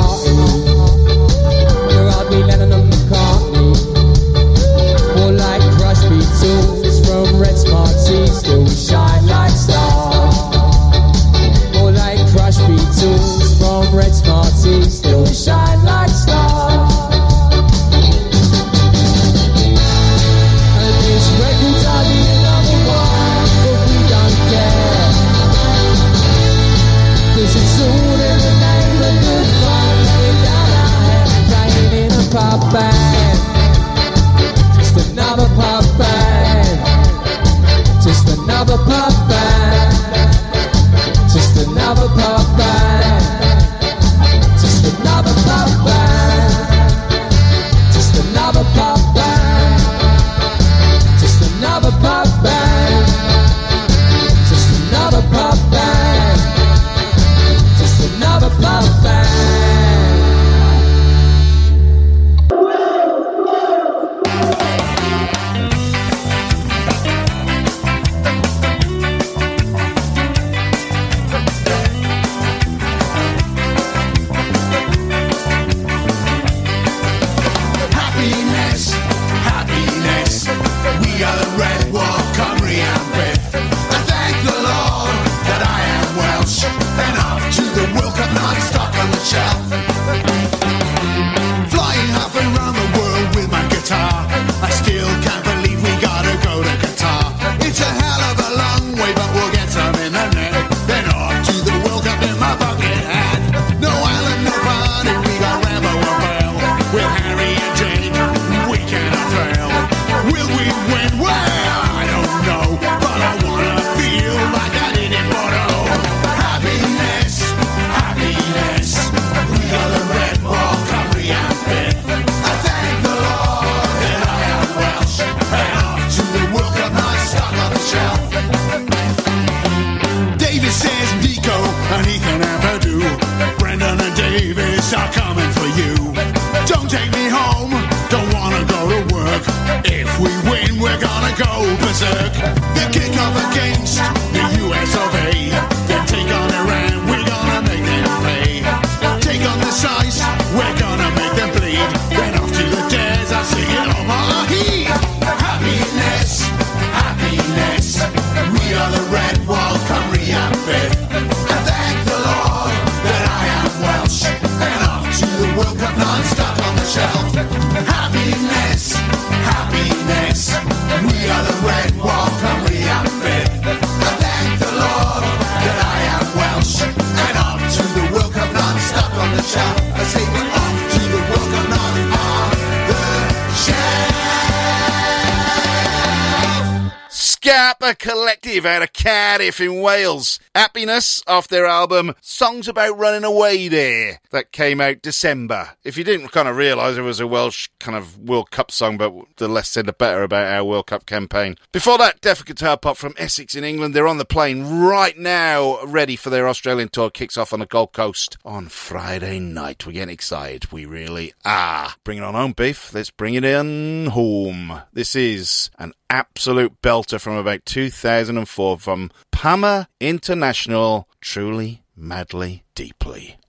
Cardiff in Wales. Happiness off their album Songs About Running Away There that came out December. If you didn't kind of realise it was a Welsh kind of World Cup song, but the less said the better about our World Cup campaign. Before that, Deaf Guitar Pop from Essex in England. They're on the plane right now, ready for their Australian tour. Kicks off on the Gold Coast on Friday night. We're getting excited. We really are. Bring it on home, beef. Let's bring it in home. This is an absolute belter from about 2004 from Pama International. Truly, madly, deeply.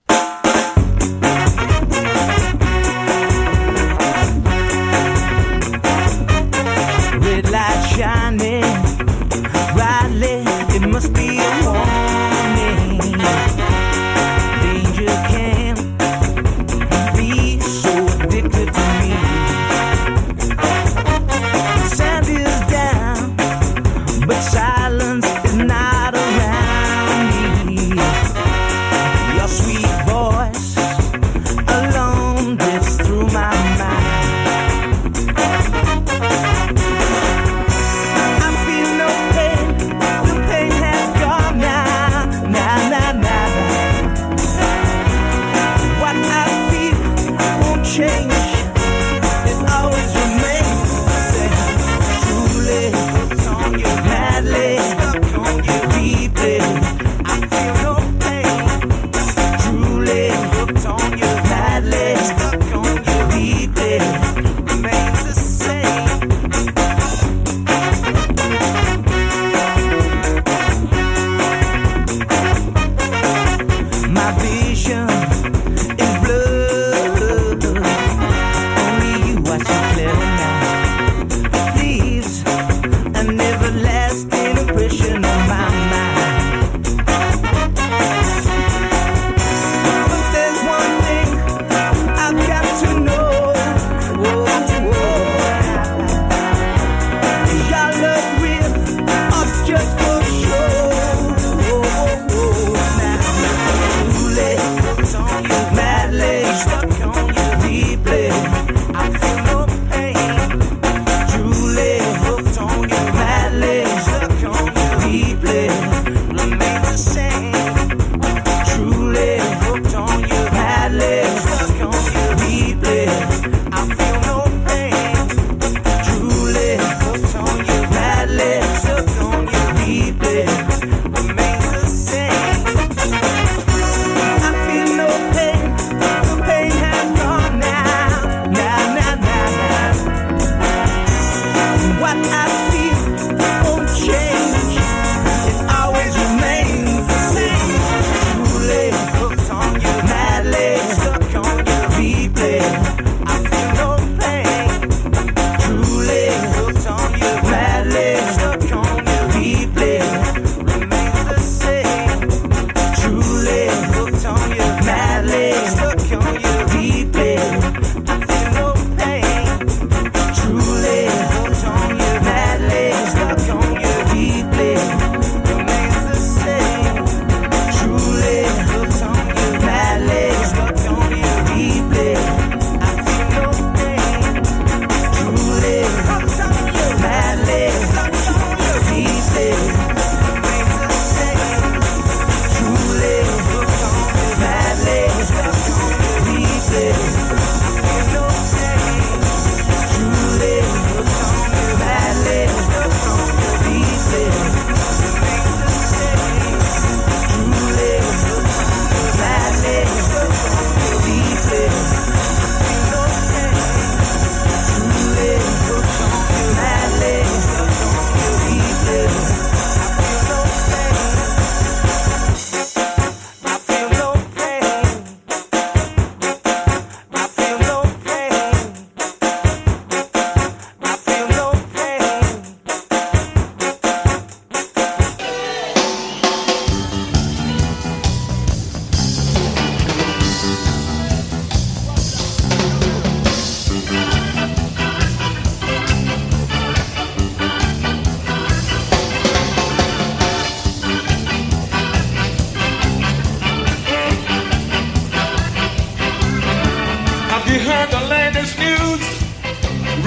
shining brightly. It must be a warning.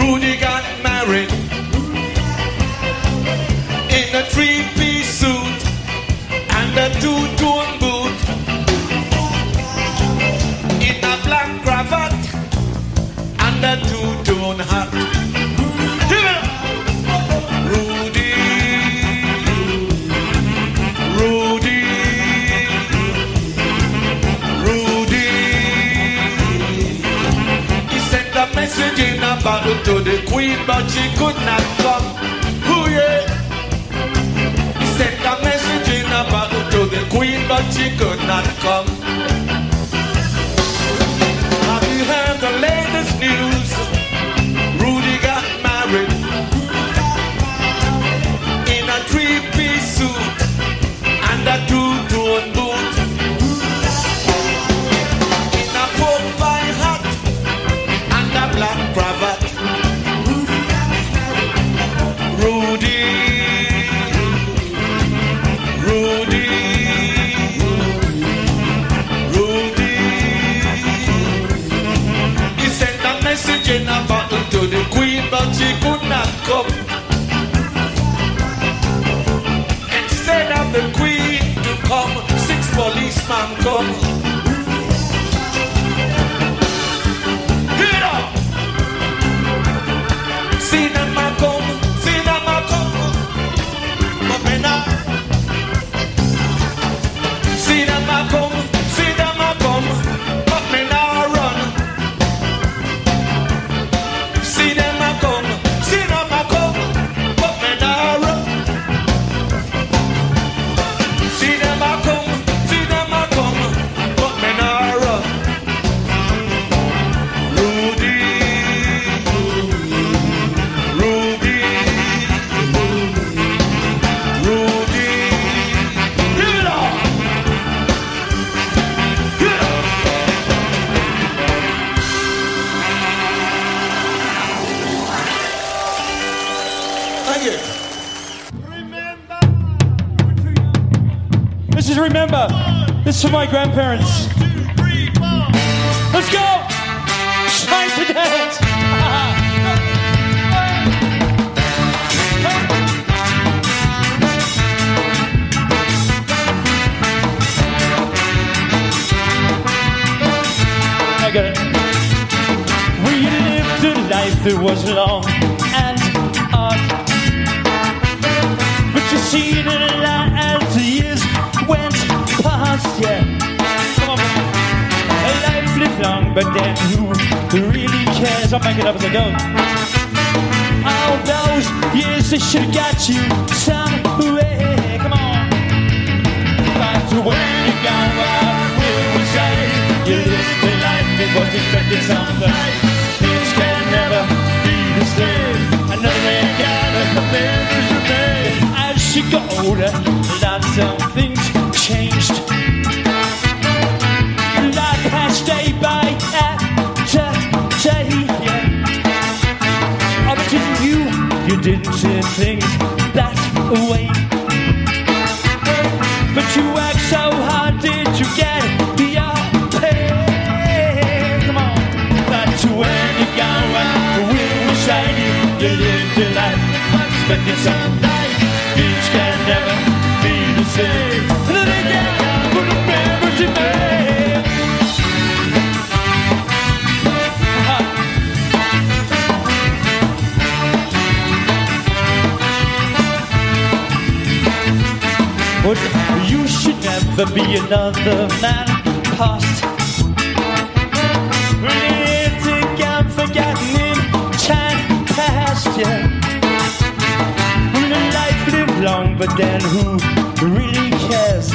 Rudy got married in a three-piece suit and a two-tone boot. In a black cravat and a two-tone hat. Bottle to the queen, but she could not come. Ooh, yeah. He sent a message in a bottle to the queen, but she could not come. This is for my grandparents. Let's go! Time to dance! It. We lived a life that was long but then who really cares? Make it up as I go. All those years they should have got you somewhere. Come on. But when you go out, we say you lived a life that was expected someday. Things can never be the same. Another man got a memories remain. As she got older, lots of things changed. Didn't see things that way. But you worked so hard, did you get your pay? Come on, that's when you go and we will say you, lived your life, expecting someday things can never be the same. Never be another man past. Lived again, forgotten in time past, yeah. Life lived long, but then who really cares?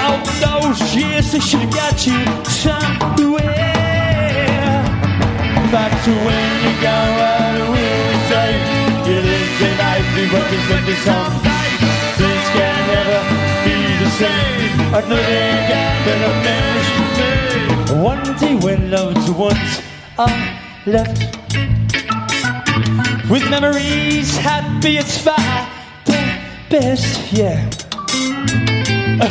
All those years they should have got you somewhere. Back to when you go out, we'll say you lived your life, you were expected someday. Same. Another day again, but a memories remain. One day when loved ones are left with memories happy, it's far the best, yeah.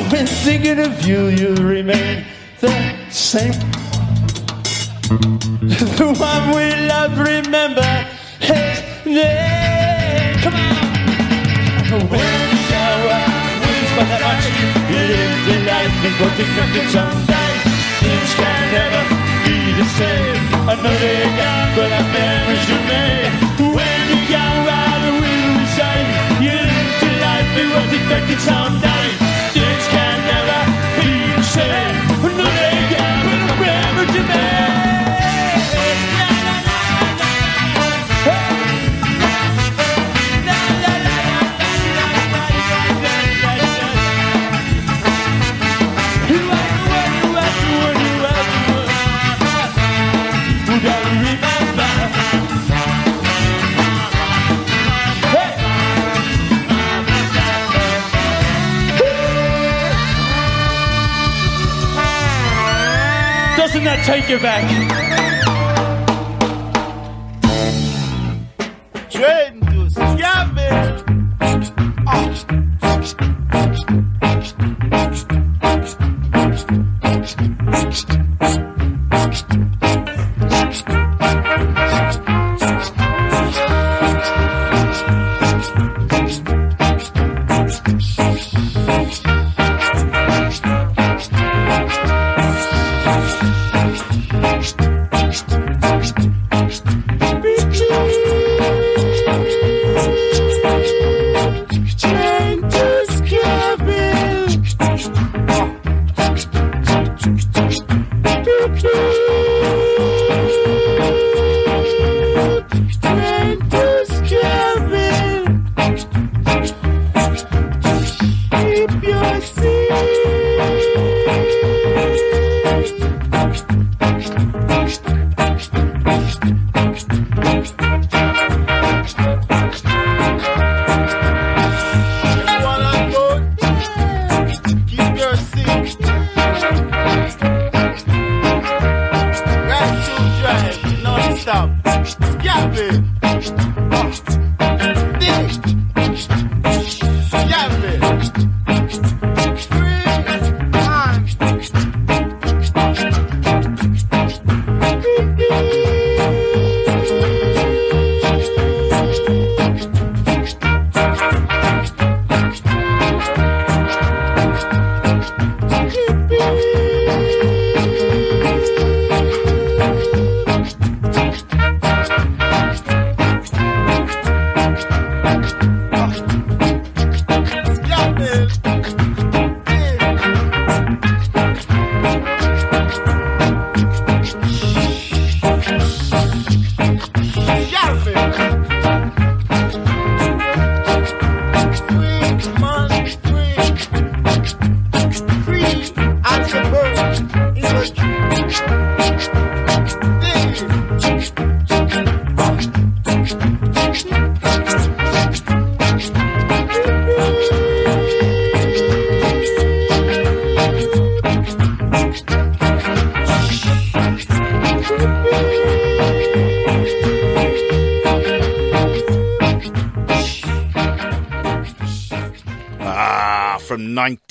When thinking of you, you remain the same. The one we love, remember his name. Come on. When out, that much. You live the life and what expected someday. Things can never be the same. they can, but I memories remain. When you young, right, the will we say, you live to life, you was expected someday. Things can never be the same. No, they can, but I memories remain. We That take you back?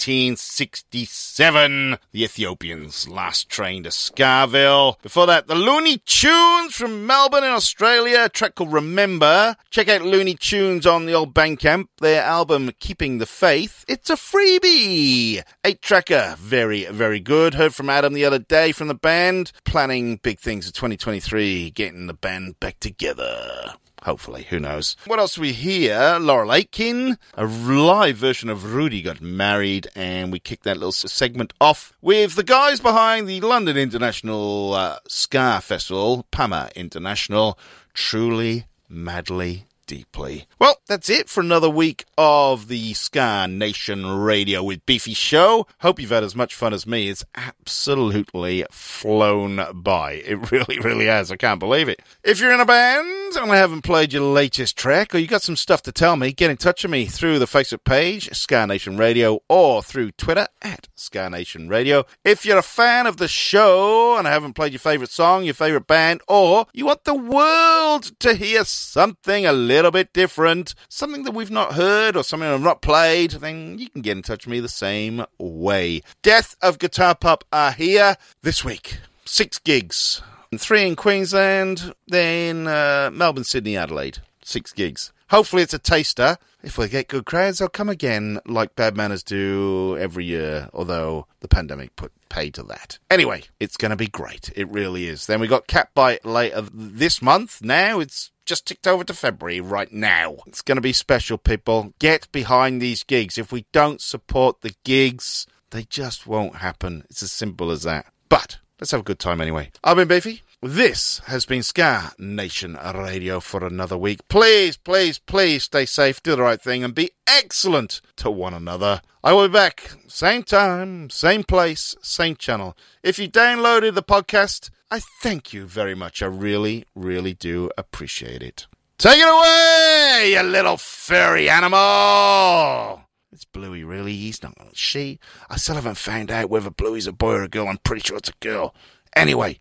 1967, the Ethiopians last train to Skaville. Before that, the Loonee Tunes from Melbourne in Australia, a track called Remember. Check out Loonee Tunes on the old Bandcamp. Their album Keeping the Faith. It's a freebie. Eight tracker, very, very good. Heard from Adam the other day from the band, planning big things for 2023, getting the band back together. Hopefully, who knows? What else we hear? Laurel Aitken, a live version of Rudy got married, and we kicked that little segment off with the guys behind the London International uh, Ska Festival, PAMA International, truly, madly, deeply. Well, that's it for another week of the Ska Nation Radio with Beefy Show. Hope you've had as much fun as me. It's absolutely flown by. It (laughs) really, really has. I can't believe it. If you're in a band and I haven't played your latest track or you got some stuff to tell me, get in touch with me through the Facebook page, Ska Nation Radio, or through Twitter at Ska Nation Radio. If you're a fan of the show and I haven't played your favorite song, your favorite band, or you want the world to hear something a little bit different, something that we've not heard or something I've not played, then you can get in touch with me the same way. Death of Guitar Pop are here this week. Six gigs. Three in Queensland, then uh, Melbourne, Sydney, Adelaide. Six gigs. Hopefully it's a taster. If we get good crowds, they'll come again, like Bad Manners do every year, although the pandemic put paid to that. Anyway, it's going to be great. It really is. Then we got Cat Bite later this month. Now it's just ticked over to February right now. It's going to be special, people. Get behind these gigs. If we don't support the gigs, they just won't happen. It's as simple as that. But let's have a good time anyway. I've been Beefy. This has been Ska Nation Radio for another week. Please, please, please stay safe, do the right thing, and be excellent to one another. I will be back, same time, same place, same channel. If you downloaded the podcast, I thank you very much. I really, really do appreciate it. Take it away, you little furry animal! It's Bluey, really. He's not she. I still haven't found out whether Bluey's a boy or a girl. I'm pretty sure it's a girl. Anyway,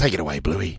take it away, Bluey.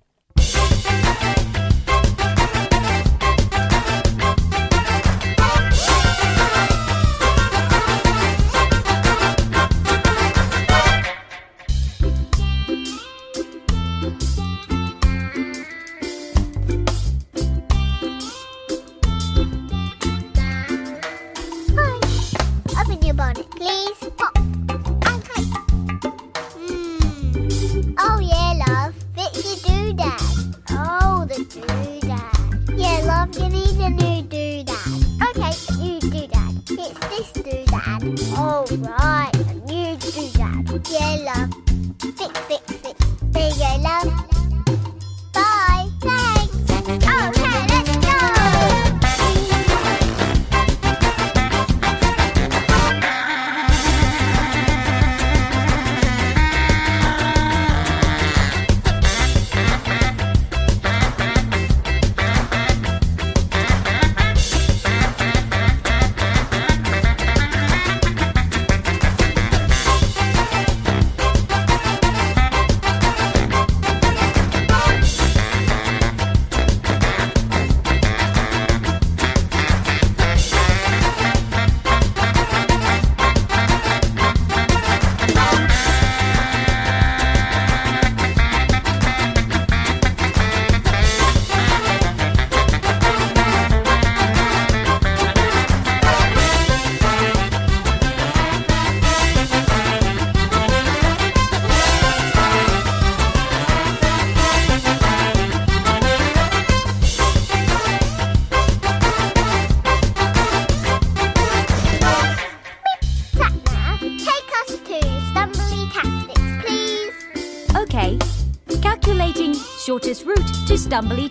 Route to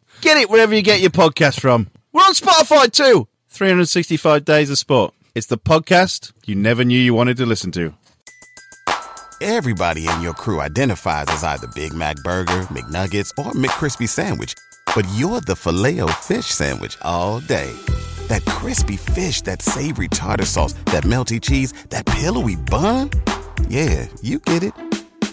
Get it wherever you get your podcast from. We're on Spotify too. 365 Days of Sport. It's the podcast you never knew you wanted to listen to. Everybody in your crew identifies as either Big Mac Burger, McNuggets, or McCrispy Sandwich. But you're the filet fish Sandwich all day. That crispy fish, that savory tartar sauce, that melty cheese, that pillowy bun. Yeah, you get it.